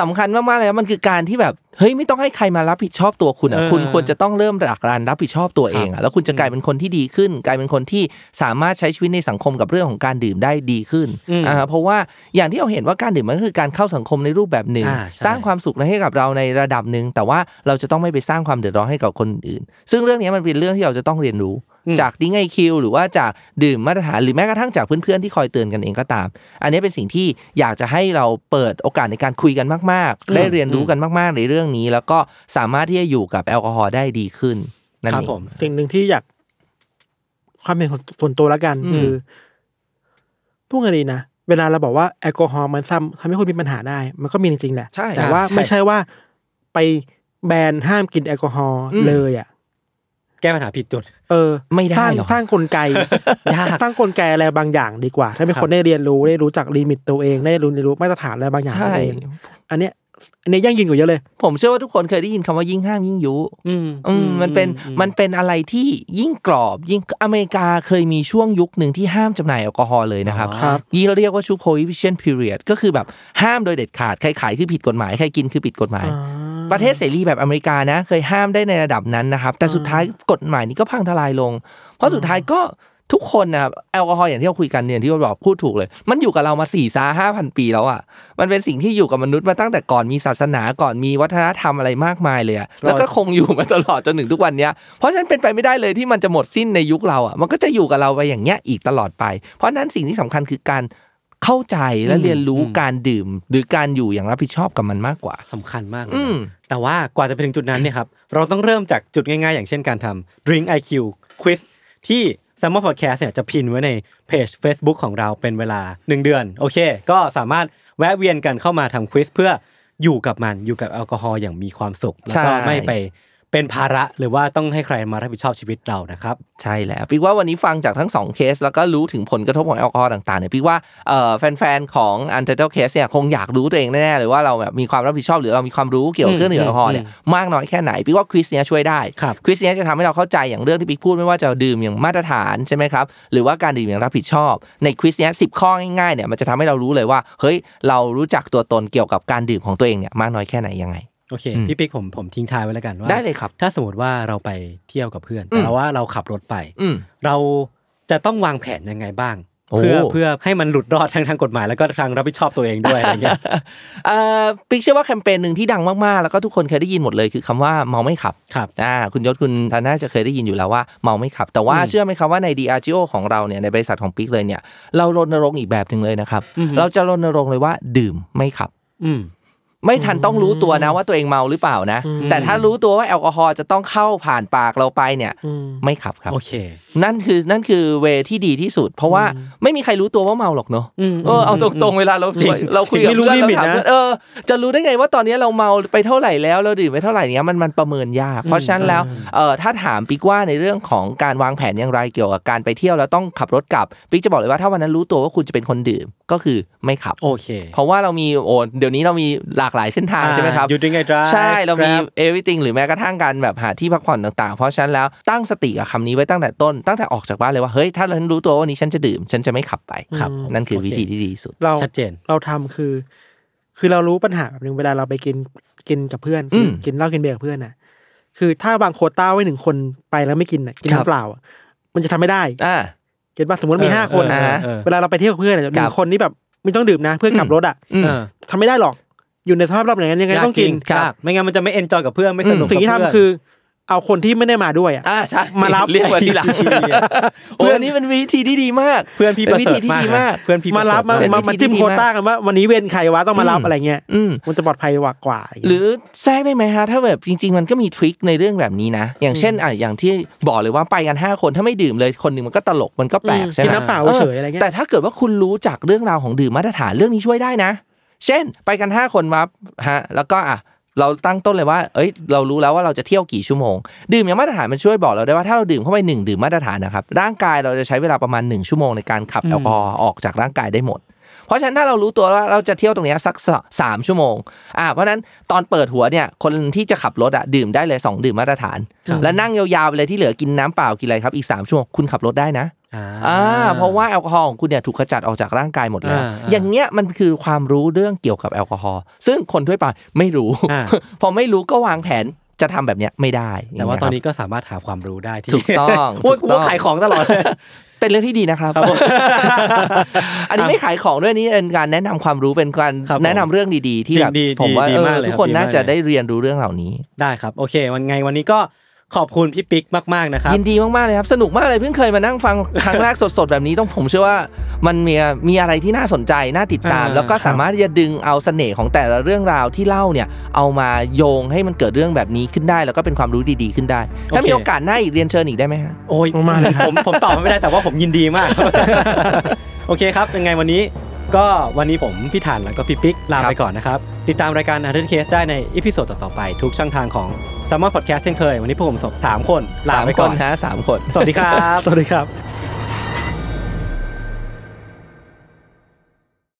สำคัญมากๆเลยนะมันคือการที่แบบเฮ้ยไม่ต้องให้ใครมารับผิดชอบตัวคุณอะเออคุณควรจะต้องเริ่มจากการรับผิดชอบตัวเองครัอะบแล้วคุณจะกลายเป็นคนที่ดีขึ้น กลายเป็นคนที่สามารถใช้ชีวิตในสังคมกับเรื่องของการดื่มได้ดีขึ้นอืมอ่าเพราะว่าอย่างที่เราเห็นว่าการดื่มมันก็คือการเข้าสังคมในรูปแบบหนึ่งอ่าใช่สร้างความสุขให้กับเราในระดับหนึ่งแต่ว่าเราจะต้องไม่ไปสร้างความเดือดร้อนให้กับคนอื่น ซึ่งเรื่องนี้มันเป็นเรื่องที่เราจะต้องเรียนรู้อืม จากดิ้งไอคิวหรือว่าจากดื่มมาตรฐานหรือแม้กระทั่งจากเพื่อนๆที่คอยเตือนกันเองก็ตาม อันนี้เป็นสิ่งที่อยากจะให้เราเปิดโอกาสในการคุยกันมาก ๆ ได้เรียนรู้กันมากๆในเรื่องนี้ แล้วก็สามารถที่จะอยู่กับแอลกอฮอล์ได้ดีขึ้นนั่นครับเองผมสิ่งหนึ่งที่อยากความเป็นของส่วนตัวแล้วกันอืมคือพูดไงดีนะเวลาเราบอกว่าแอลกอฮอล์มันซ้ำทำให้คนมีปัญหาได้ มันก็มีจริงๆแหละใช่แต่ว่าใช่ไม่ใช่ว่าไปแบนห้ามกินแอลกอฮอล์อืมเลยอะ แก้ปัญหาผิดจุด เออ ไม่ได้สร้างหรอกสร้างกลไกยากสร้างกลไกอะไรบางอย่างดีกว่า ถ้ามีคนครับนได้เรียนรู้ได้รู้จัก limit ตัวเองได้รู้ได้รู้มาตรฐานอะไรบางอย่างขอใช่งตัวเองอันเนี้ยอันเนี้ยยั่งยืนกว่าเยอะเลย ผมเชื่อว่าทุกคนเคยได้ยินคำว่ายิ่งห้ามยิ่งยุอืมอืมมันเป็นอืมันเป็นอะไรที่ยิ่งกรอบยิ่งอเมริกาเคยมีช่วงยุคหนึ่งที่ห้ามจำหน่ายแอลกอฮอล์เลยนะครับครับยี่เราเรียกว่าช่วง prohibition period ก็คือแบบห้ามโดยเด็ดขาดใครขายคือผิดกฎหมายใครกินคือผิดกฎหมาย ประเทศเสรีแบบอเมริกานะ เคยห้ามได้ในระดับนั้นนะครับ แต่สุดท้ายกฎหมายนี้ก็พังทลายลง เพราะสุดท้ายก็ ทุกคนนะครับแอลกอฮอล์อย่างที่เราคุยกันเนี่ยที่เราบอกพูดถูกเลย มันอยู่กับเรามาสี่ซาห้าพันปีแล้วอะมันเป็นสิ่งที่อยู่กับมนุษย์มาตั้งแต่ก่อนมีศาสนาก่อนมีวัฒนธรรมอะไรมากมายเลยอะแล้วก็คงอยู่มาตลอดจนถึงทุกวันเนี้ยเพราะฉะนั้นเป็นไปไม่ได้เลยที่มันจะหมดสิ้นในยุคเราอะมันก็จะอยู่กับเราไปอย่างเงี้ยอีกตลอดไป เพราะฉะนั้นสิ่งที่สำคัญคือการเข้าใจและเรียนรู้การดื่ม หรือการอยู่อย่างรับผิดชอบกับมันมากกว่าสำคัญมากเลยอืมนะแต่ว่ากว่าจะไปถึงจุดนั้นเนี่ยครับเราต้องเริ่มจากจุดง่ายๆ อย่างเช่นการทำ Drink IQ Quiz ที่ s ซ m m e r Podcast เนี่ยจะพินไว้ในเพจ Facebook ของเราเป็นเวลา 1 เดือน โอเค ก็สามารถแวะเวียนกันเข้ามาทำ quiz เพื่ออยู่กับมันอยู่กับแอลกอฮอล์อย่างมีความสุข แล้วก็จะไม่ไป เป็นภาระหรือว่าต้องให้ใครมารับผิดชอบชีวิตเรานะครับ ใช่แล้วพี่ว่าวันนี้ฟังจากทั้งสองเคส แล้วก็รู้ถึงผลกระทบของแอลกอฮอล์ต่างๆเนี่ยพี่ว่าเอ่อแฟนๆของ u n t i t l e d Case เนี่ยคงอยากรู้ตัวเองแน่ๆเลยว่าเราแบบมีความรับผิดชอบหรือเรามีความรู้เกี่ยวกับเครื่องดื่มแอลกอฮอล์เนี่ยมากน้อยแค่ไหนพี่ว่า quiz เนี้ยช่วยได้ครับ quiz เนี้ยจะทำให้เราเข้าใจอย่างเรื่องที่พี่พูดไม่ว่าจะดื่มอย่างมาตรฐานใช่ไหมครับหรือว่าการดื่มอย่างรับผิดชอบ ในควิสเนี้ยสิข้อง่ายๆเนี่ยมันจะทำให้เรารู้เลยว่าเฮ้ยเรารู้จักตัวตนเกี่ยวกับการดื่มของตัวเองเนี่ยมากน้อยแค่ไหนยังไง โอเคอืมพี่ปิ๊กผมผมทิ้งท้ายไว้แล้วกันว่าได้เลยครับ ถ้าสมมติว่าเราไปเที่ยวกับเพื่อนอืมแต่ว่าเราขับรถไปอืมเราจะต้องวางแผนยังไงบ้างโอ้เพื่อเพื่อให้มันหลุดรอดทั้งทางกฎหมาย แล้วก็ทางรับผิดชอบตัวเองด้วยอะไรเงี้ยเอ่อปิ๊กเชื่อว่าแคมเปญหนึ่งที่ดังมากๆ แล้วก็ทุกคนเคยได้ยินหมดเลยคือคำว่าเมาไม่ขับครับอ่าคุณยศคุณธนาจะเคยได้ยินอยู่แล้วว่าเมาไม่ขับ แต่ว่าอืมเชื่อไหมครับว่าใน DRGO ของเราเนี่ยในบริษัทของปิ๊กเลยเนี่ยเรารณรงค์อีกแบบหนึ่งเลยนะครับอือฮึเราจะรณรงค์เลยว่าดื่มไม่ขับ อืม ไม่ทันต้องรู้ตัวนะว่าตัวเองเมาหรือเปล่านะอืมแต่ถ้ารู้ตัวว่าแอลกอฮอล์จะต้องเข้าผ่านปากเราไปเนี่ยอืมไม่ขับครับโอเค นั่นคือนั่นคือวิธีที่ดีที่สุด เพราะว่าไม่มีใครรู้ตัวว่าเมาหรอกเนาะอืมเออเอาตรงๆเวลาเราจริงเราคุยกับไม่รู้เพื่อนลิมิตเราถามนะเพื่อนเออจะรู้ได้ไงว่าตอนนี้เราเมาไปเท่าไหร่แล้วเราดื่มไปเท่าไหร่เนี้ยมันมันประเมินยากเพราะฉะนั้นแล้วเออถ้าถามปิ๊กว่าในเรื่องของการวางแผนอย่างไรเกี่ยวกับการไปเที่ยวแล้วต้องขับรถกลับปิ๊กจะบอกเลยว่าถ้าวันนั้นรู้ตัวว่าคุณจะเป็นคนดื่มก็คือไม่ขับโอเค เพราะว่าเรามีโอ้เดี๋ยวนี้เรามีหลากหลายเส้นทางใช่ไหมครับ U Drink I Drive ใช่เรามี everything หรือแม้กระทั่งการแบบหาที่พักผ่อนต่างๆ เพราะฉะนั้นแล้วตั้งสติกับคำนี้ไว้ตั้งแต่ต้นตั้งแต่ออกจากบ้านเลยว่าเฮ้ยถ้าฉันรู้ตัวว่าวันนี้ฉันจะดื่ม ฉันจะไม่ขับไปครับนั่นคือโอเควิธีที่ดีที่สุดเราชัดเจนเราทำคือ คือเรารู้ปัญหาแบบหนึ่งเวลาเราไปกินกินกับเพื่อนอืกินมกินเหล้ากินเบียร์กับเพื่อนน่ะ คือถ้าบางโควต้าไว้หนึ่งคนไปแล้วไม่กินน่ะกินครับน้ำเปล่าอะมันจะทำไม่ได้อ่าเก็ตป่ะสมมติมีเออห้าคนเออนะเออเวลาเราไปเที่ยวกับเพื่อนน่ะหครันึ่บงคนนี่แบบไม่ต้องดื่มนะ เพื่อนขับรถอะอืมเออทำไม่ได้หรอก อยู่ในสภาพรอบอย่างนั้นยังไงต้องกินครับไม่งั้นมันจะไม่เอนจอยกับเพื่อนไม่สนุกสิ่งที่กับทำเพื่นคือเอาคนที่ไม่ได้มาด้วยอะอ่าใช่มารับเรียกมาทีหลังโอ้อันนี้เป็นวิธีที่ดีมาก เพื่อนพี่ประวิเสริธีฐที่มากดีคมารักบเพื่อนพี่มารับประมาเสริฐมาากมาจิ้มเป็นวิธีที่ดีโควต้ากันว่าวันนี้เว้นใครวะต้องมารับอืมอะไรเงี้ยอืมมันจะปลอดภัยกว่ากว่าย่างหเงี้ยรือแทรกได้ไหมฮะถ้าแบบจริง ๆ มันก็มีทริคในเรื่องแบบนี้นะ อย่างเช่นอะอย่างที่บอกเลยว่าไปกัน 5 คนถ้าไม่ดื่มเลยคนหนึ่งมันก็ตลกมันก็แปลกอืมใช่ไหมกินน้ำเปล่าเฉยๆอะไรเงี้ยแต่ถ้าเกิดว่าคุณรู้จักเรื่องราวของดื่มมาตรฐานเรื่องนี้ช่วยได้นะ เช่น ไปกัน 5 คนมาฮะแล้วก็อะเราตั้งต้นเลยว่า เอ้ย เรารู้แล้วว่าเราจะเที่ยวกี่ชั่วโมง ดื่มอย่างมาตรฐานมันช่วยบอกเราได้ว่าถ้าเราดื่มเข้าไปหนึ่งดื่มมาตรฐานนะครับ ร่างกายเราจะใช้เวลาประมาณ 1 ชั่วโมงในการขับแอลกอฮอล์ออกจากร่างกายได้หมด เพราะฉะนั้นถ้าเรารู้ตัวว่าเราจะเที่ยวตรงเนี้ยสักสสามชั่วโมงอ่าเพราะฉะนั้นตอนเปิดหัวเนี่ยคนที่จะขับรถอะดื่มได้เลย 2 ดื่มมาตรฐาน แล้วนั่งยาวๆไปเลยที่เหลือกินน้ำเปล่ากินอะไรครับอีก3ชั่วโมงคุณขับรถได้นะอ่าอ่าเพราะว่าแอลกอฮอล์ของคุณเนี่ยถูกขจัดออกจากร่างกายหมดแล้วอ่าอ่าอย่างเงี้ยมันคือความรู้เรื่องเกี่ยวกับแอลกอฮอล์ซึ่งคนทั่วไปไม่รู้อ่าพอไม่รู้ก็วางแผนจะทำแบบเนี้ยไม่ได้ แต่ว่าย่งตอนเงี้ยนี้ก็สามารถหาความรู้ได้ที่ถูกต้องโอ้ยถูกูกต้องก็ขายของตลอด เลยเป็นเรื่องที่ดีนะครับครับผมอันนี้ไม่ขายของด้วยนี่เป็นการแนะนำความรู้เป็นการครับผมแนะนำเรื่องดีๆ ที่จริงแบบดีผมว่าดีเอมากอเลยทุกครับคนดีน่ามากจะเลยได้เรียนรู้เรื่องเหล่านี้ได้ครับ โอเค วันไงวันนี้ก็ ขอบคุณพี่ปิ๊กมากๆนะครับยินดีมากๆเลยครับ สนุกมากเลยเพิ่งเคยมานั่งฟังครั้งแรกสดๆแบบนี้ต้องผมเชื่อว่ามันมีมีอะไรที่น่าสนใจน่าติดตามอ่าแล้วก็ครับสามารถที่จะดึงเอาเสน่ห์ของแต่ละเรื่องราวที่เล่าเนี่ย เอามาโยงให้มันเกิดเรื่องแบบนี้ขึ้นได้ แล้วก็เป็นความรู้ดีๆขึ้นได้ ถ้ามีโอกาสหน้าอีกเรียนเชิญอีกได้ไหมฮะโอ้ยมากๆเลยครับผมผมตอบไม่ได้แต่ว่าผมยินดีมาก โอเคครับยังไงวันนี้ก็วันนี้ผมพี่ถันแล้วก็พี่ปิ๊กลาครับไปก่อนนะครับ ติดตามรายการ u n d e r Case ได้ใน episode ต่อๆไปทุกช่องทางของ s ัมมอร์พอดแคสต์เช่นเคย วันนี้พวกผมสามคนลาสามไปคก่อนนฮะสามคน สวัสดีครับ สวัสดีครับ